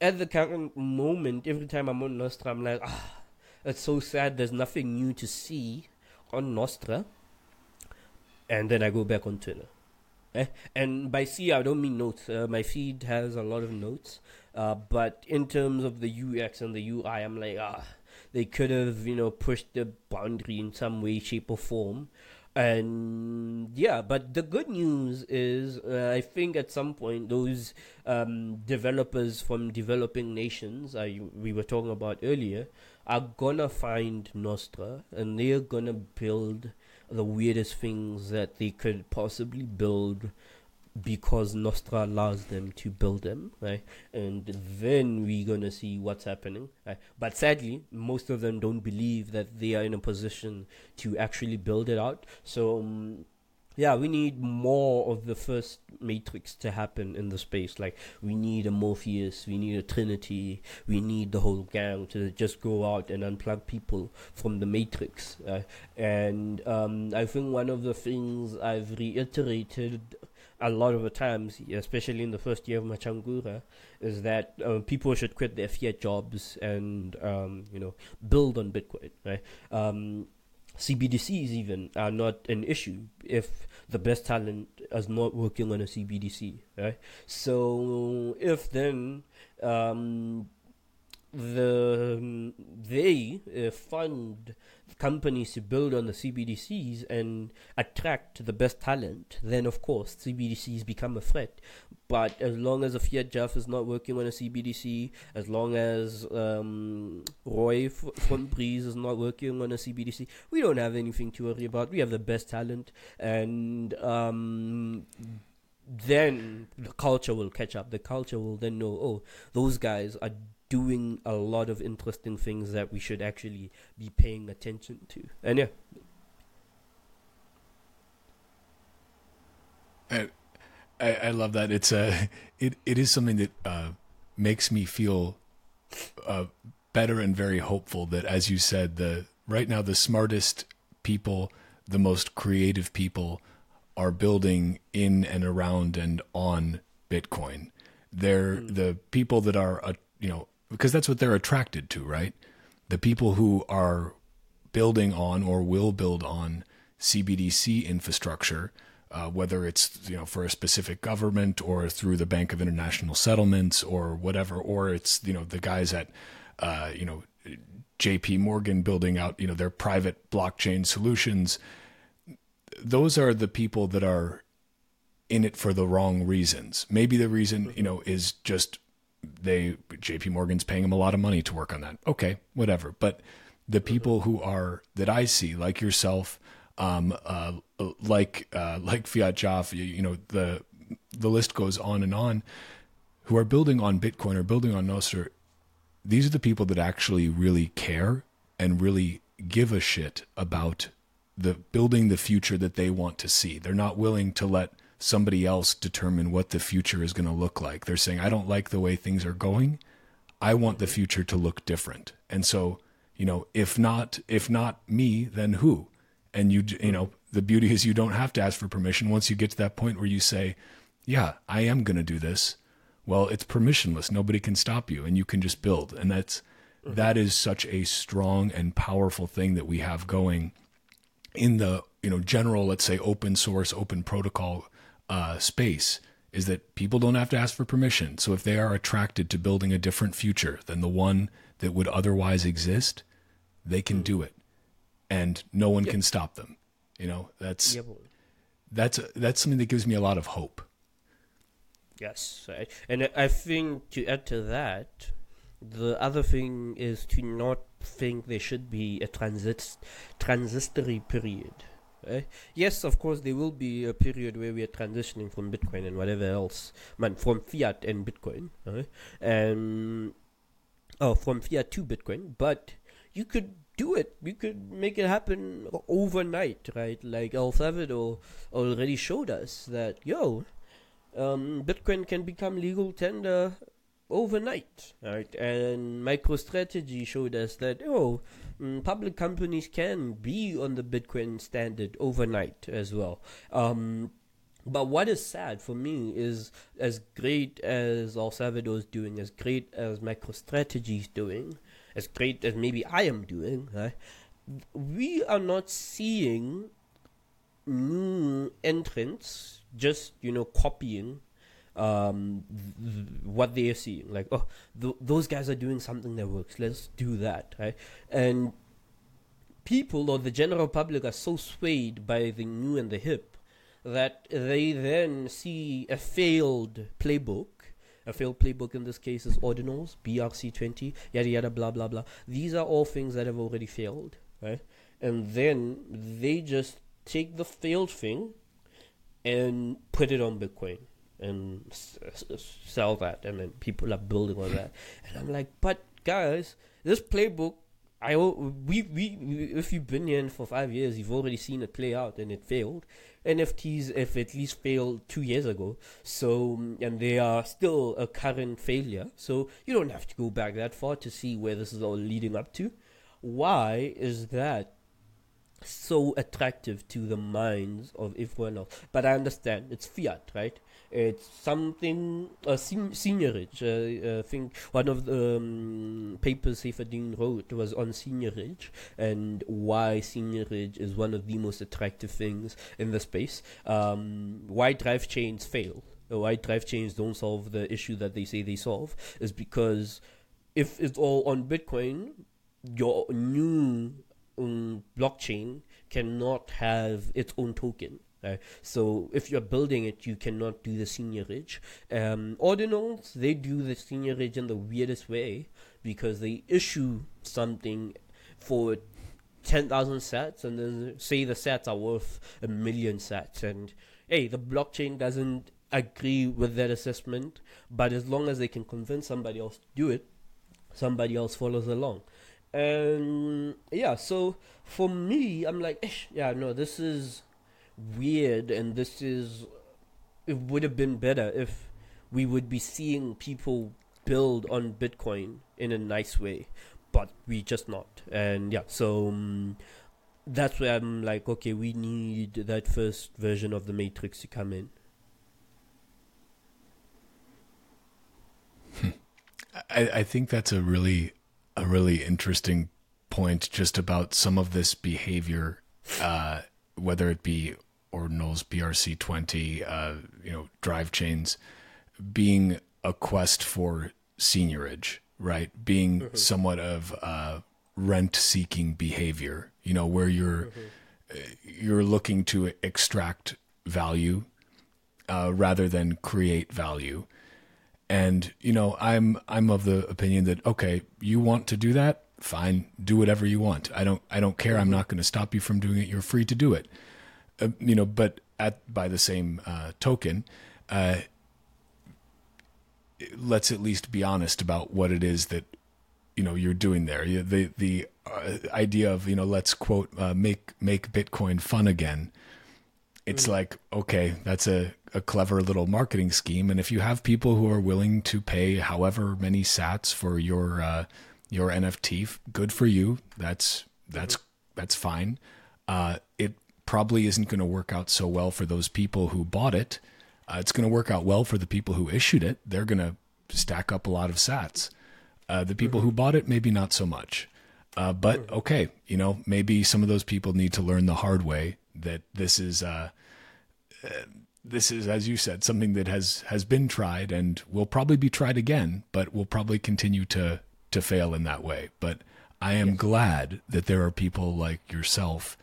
At the current moment, every time I'm on Nostr, I'm like, ah it's so sad there's nothing new to see on Nostr. And then I go back on Twitter. Eh? And by see, I don't mean notes. Uh, my feed has a lot of notes. Uh, but in terms of the UX and the UI, I'm like, ah, they could have, you know, pushed the boundary in some way, shape, or form. And yeah, but the good news is, uh, I think at some point, those um, developers from developing nations, I, we were talking about earlier, are gonna find Nostr and they're gonna build the weirdest things that they could possibly build because Nostr allows them to build them, right? And then we're gonna see what's happening. Right? But sadly, most of them don't believe that they are in a position to actually build it out. So um, yeah, we need more of the first matrix to happen in the space. Like we need a Morpheus, we need a Trinity, we need the whole gang to just go out and unplug people from the matrix. Uh, and um, I think one of the things I've reiterated a lot of the times, especially in the first year of Machankura, is that uh, people should quit their fiat jobs and um, you know build on Bitcoin. Right? Um, CBDCs even are not an issue if the best talent is not working on a CBDC, right? So if then um, the they uh, fund companies to build on the CBDCs and attract the best talent, then of course CBDCs become a threat. But as long as a fiatjaf is not working on a CBDC, as long as um, Roy f- from Breez is not working on a CBDC, we don't have anything to worry about. We have the best talent, and um, then the culture will catch up. The culture will then know, oh, those guys are doing a lot of interesting things that we should actually be paying attention to. And yeah. I, I, I love that. It's a uh, it it is something that uh, makes me feel uh, better and very hopeful. That as you said, the right now the smartest people, the most creative people, are building in and around and on Bitcoin. They're mm. the people that are uh, you know because that's what they're attracted to, right? The people who are building on or will build on CBDC infrastructure, uh, whether it's you know for a specific government or through the Bank of International Settlements or whatever, or it's you know the guys at uh, you know J.P. Morgan building out you know their private blockchain solutions. Those are the people that are in it for the wrong reasons. Maybe the reason you know is just they JP Morgan's paying them a lot of money to work on that. Okay, whatever. But the people who are that I see, like yourself, um, uh, like uh, like fiatjaf, you, you know the the list goes on and on, who are building on Bitcoin or building on Nostr. These are the people that actually really care and really give a shit about the building the future that they want to see. They're not willing to let somebody else determine what the future is going to look like. They're saying, I don't like the way things are going. I want the future to look different. And so, you know, if not if not me, then who? And you you know, the beauty is you don't have to ask for permission once you get to that point where you say, yeah, I am going to do this. Well, it's permissionless. Nobody can stop you and you can just build. And that's that is such a strong and powerful thing that we have going in the, you know, general let's say open source, open protocol uh, space is that people don't have to ask for permission. So if they are attracted to building a different future than the one that would otherwise exist, they can do it, and no one yep. can stop them. You know, that's yep. that's that's something that gives me a lot of hope. Yes, and I think to add to that, the other thing is to not think there should be a transit transitory period uh, yes, of course, there will be a period where we are transitioning from Bitcoin and whatever else, man, from fiat and Bitcoin, uh, and oh, from fiat to Bitcoin. But you could do it. You could make it happen overnight, right? Like El Salvador already showed us that yo, um, Bitcoin can become legal tender overnight, right? And MicroStrategy showed us that oh mm, public companies can be on the Bitcoin standard overnight as well. Um, but what is sad for me is as great as El Salvador is doing, as great as MicroStrategy is doing, as great as maybe I am doing, right? we are not seeing new entrants just you know copying um, th- what they are seeing. Like, oh, th- those guys are doing something that works. Let's do that, right? And people or the general public are so swayed by the new and the hip that they then see a failed playbook. A failed playbook in this case is ordinals, BRC20, yada yada, blah blah blah. These are all things that have already failed, right? And then they just take the failed thing and put it on Bitcoin and s- s- sell that, and then people are building on that. And I'm like, but guys, this playbook, I we, we we if you've been here for five years, you've already seen it play out, and it failed. NFTs, if at least failed two years ago, so and they are still a current failure. So you don't have to go back that far to see where this is all leading up to. Why is that so attractive to the minds of everyone else? But I understand it's fiat, right? It's something uh, sen- seigniorage. Uh, I think one of the um, papers Saifedean wrote was on seigniorage and why seigniorage is one of the most attractive things in the space. Um, why drive chains fail, why drive chains don't solve the issue that they say they solve, is because if it's all on Bitcoin, your new blockchain cannot have its own token. Uh, so if you're building it, you cannot do the seigniorage. Um, ordinals, they do the seigniorage in the weirdest way because they issue something for 10,000 sets and then say the sets are worth a million sets. And hey, the blockchain doesn't agree with that assessment, but as long as they can convince somebody else to do it, somebody else follows along. And yeah, so for me, I'm like, yeah, no, this is weird and this is it would have been better if we would be seeing people build on bitcoin in a nice way but we just not. And yeah so um, that's where i'm like okay we need that first version of the matrix to come in. I, I think that's a really a really interesting point just about some of this behavior uh, whether it be ordinals, BRC20, uh, you know, drive chains, being a quest for seigniorage, right? Being mm-hmm. somewhat of uh, rent-seeking behavior, you know, where you're mm-hmm. you're looking to extract value uh, rather than create value. And you know, I'm I'm of the opinion that okay, you want to do that, fine, do whatever you want. I don't I don't care. I'm not going to stop you from doing it. You're free to do it. Uh, you know, but at by the same uh, token, uh, let's at least be honest about what it is that you know you're doing there. The the uh, idea of you know let's quote uh, make make Bitcoin fun again. It's mm. like okay, that's a a clever little marketing scheme, and if you have people who are willing to pay however many Sats for your uh, your NFT, good for you. That's that's that's fine. Uh, it probably isn't going to work out so well for those people who bought it. Uh, it's going to work out well for the people who issued it. They're going to stack up a lot of Sats. Uh, the people who bought it, maybe not so much. Uh, but okay, you know, maybe some of those people need to learn the hard way that this is, uh, uh, this is, as you said, something that has has been tried and will probably be tried again, but will probably continue to to fail in that way. But I am yes. glad that there are people like yourself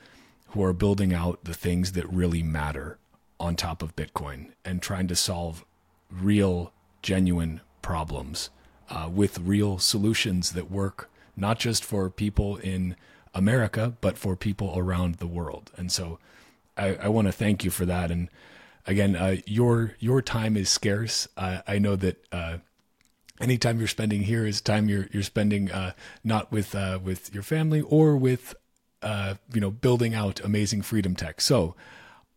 who are building out the things that really matter on top of Bitcoin and trying to solve real, genuine problems uh, with real solutions that work not just for people in America, but for people around the world. And so I, I want to thank you for that. And again, uh, your your time is scarce. Uh, I know that uh, any time you're spending here is time you're you're spending uh, not with uh, with your family or with uh, you know building out amazing freedom tech. So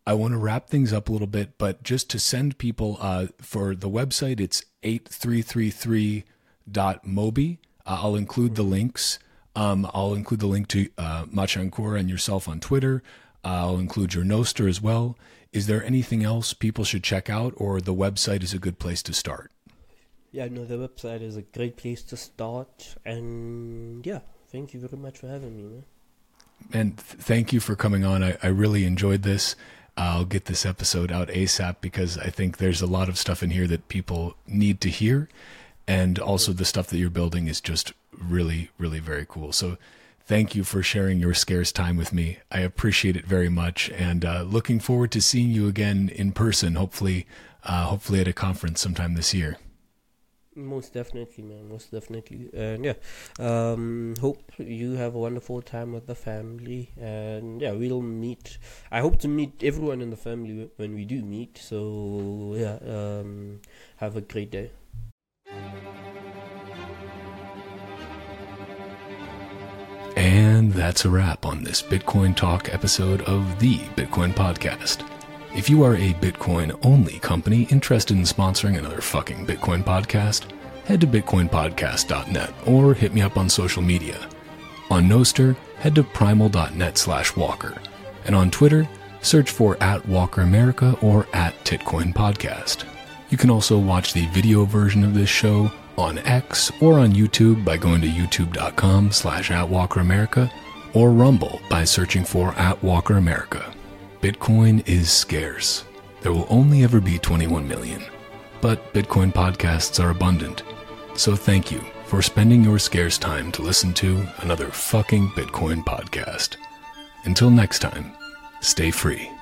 I want to wrap things up a little bit, but just to send people for the website, it's 8333.mobi. Uh, I'll include the links. Um, I'll include the link to uh, Machankura and yourself on Twitter. I'll include your Nostr as well. Is there anything else people should check out, or the website is a good place to start? Yeah, no, the website is a great place to start. And yeah, thank you very much for having me, man. And th- thank you for coming on. I, I really enjoyed this. I'll get this episode out ASAP because I think there's a lot of stuff in here that people need to hear. And also, the stuff that you're building is just really, really very cool. So, thank you for sharing your scarce time with me. I appreciate it very much. And uh, looking forward to seeing you again in person, hopefully, uh, hopefully at a conference sometime this year. Most definitely, man. Most definitely. And yeah, um, hope you have a wonderful time with the family. And yeah, we'll meet. I hope to meet everyone in the family when we do meet. So yeah, um, have a great day. And that's a wrap on this Bitcoin Talk episode of the Bitcoin Podcast. If you are a Bitcoin only company interested in sponsoring another fucking Bitcoin podcast, head to bitcoinpodcast.net or hit me up on social media. On Nostr, head to primal.net slash walker. And on Twitter, search for at Walker America or at Titcoin Podcast. You can also watch the video version of this show on X or on YouTube by going to youtube.com slash at Walker America or Rumble by searching for at Walker America. Bitcoin is scarce. There will only ever be 21 million. But Bitcoin podcasts are abundant. So thank you for spending your scarce time to listen to another fucking Bitcoin podcast. Until next time, stay free.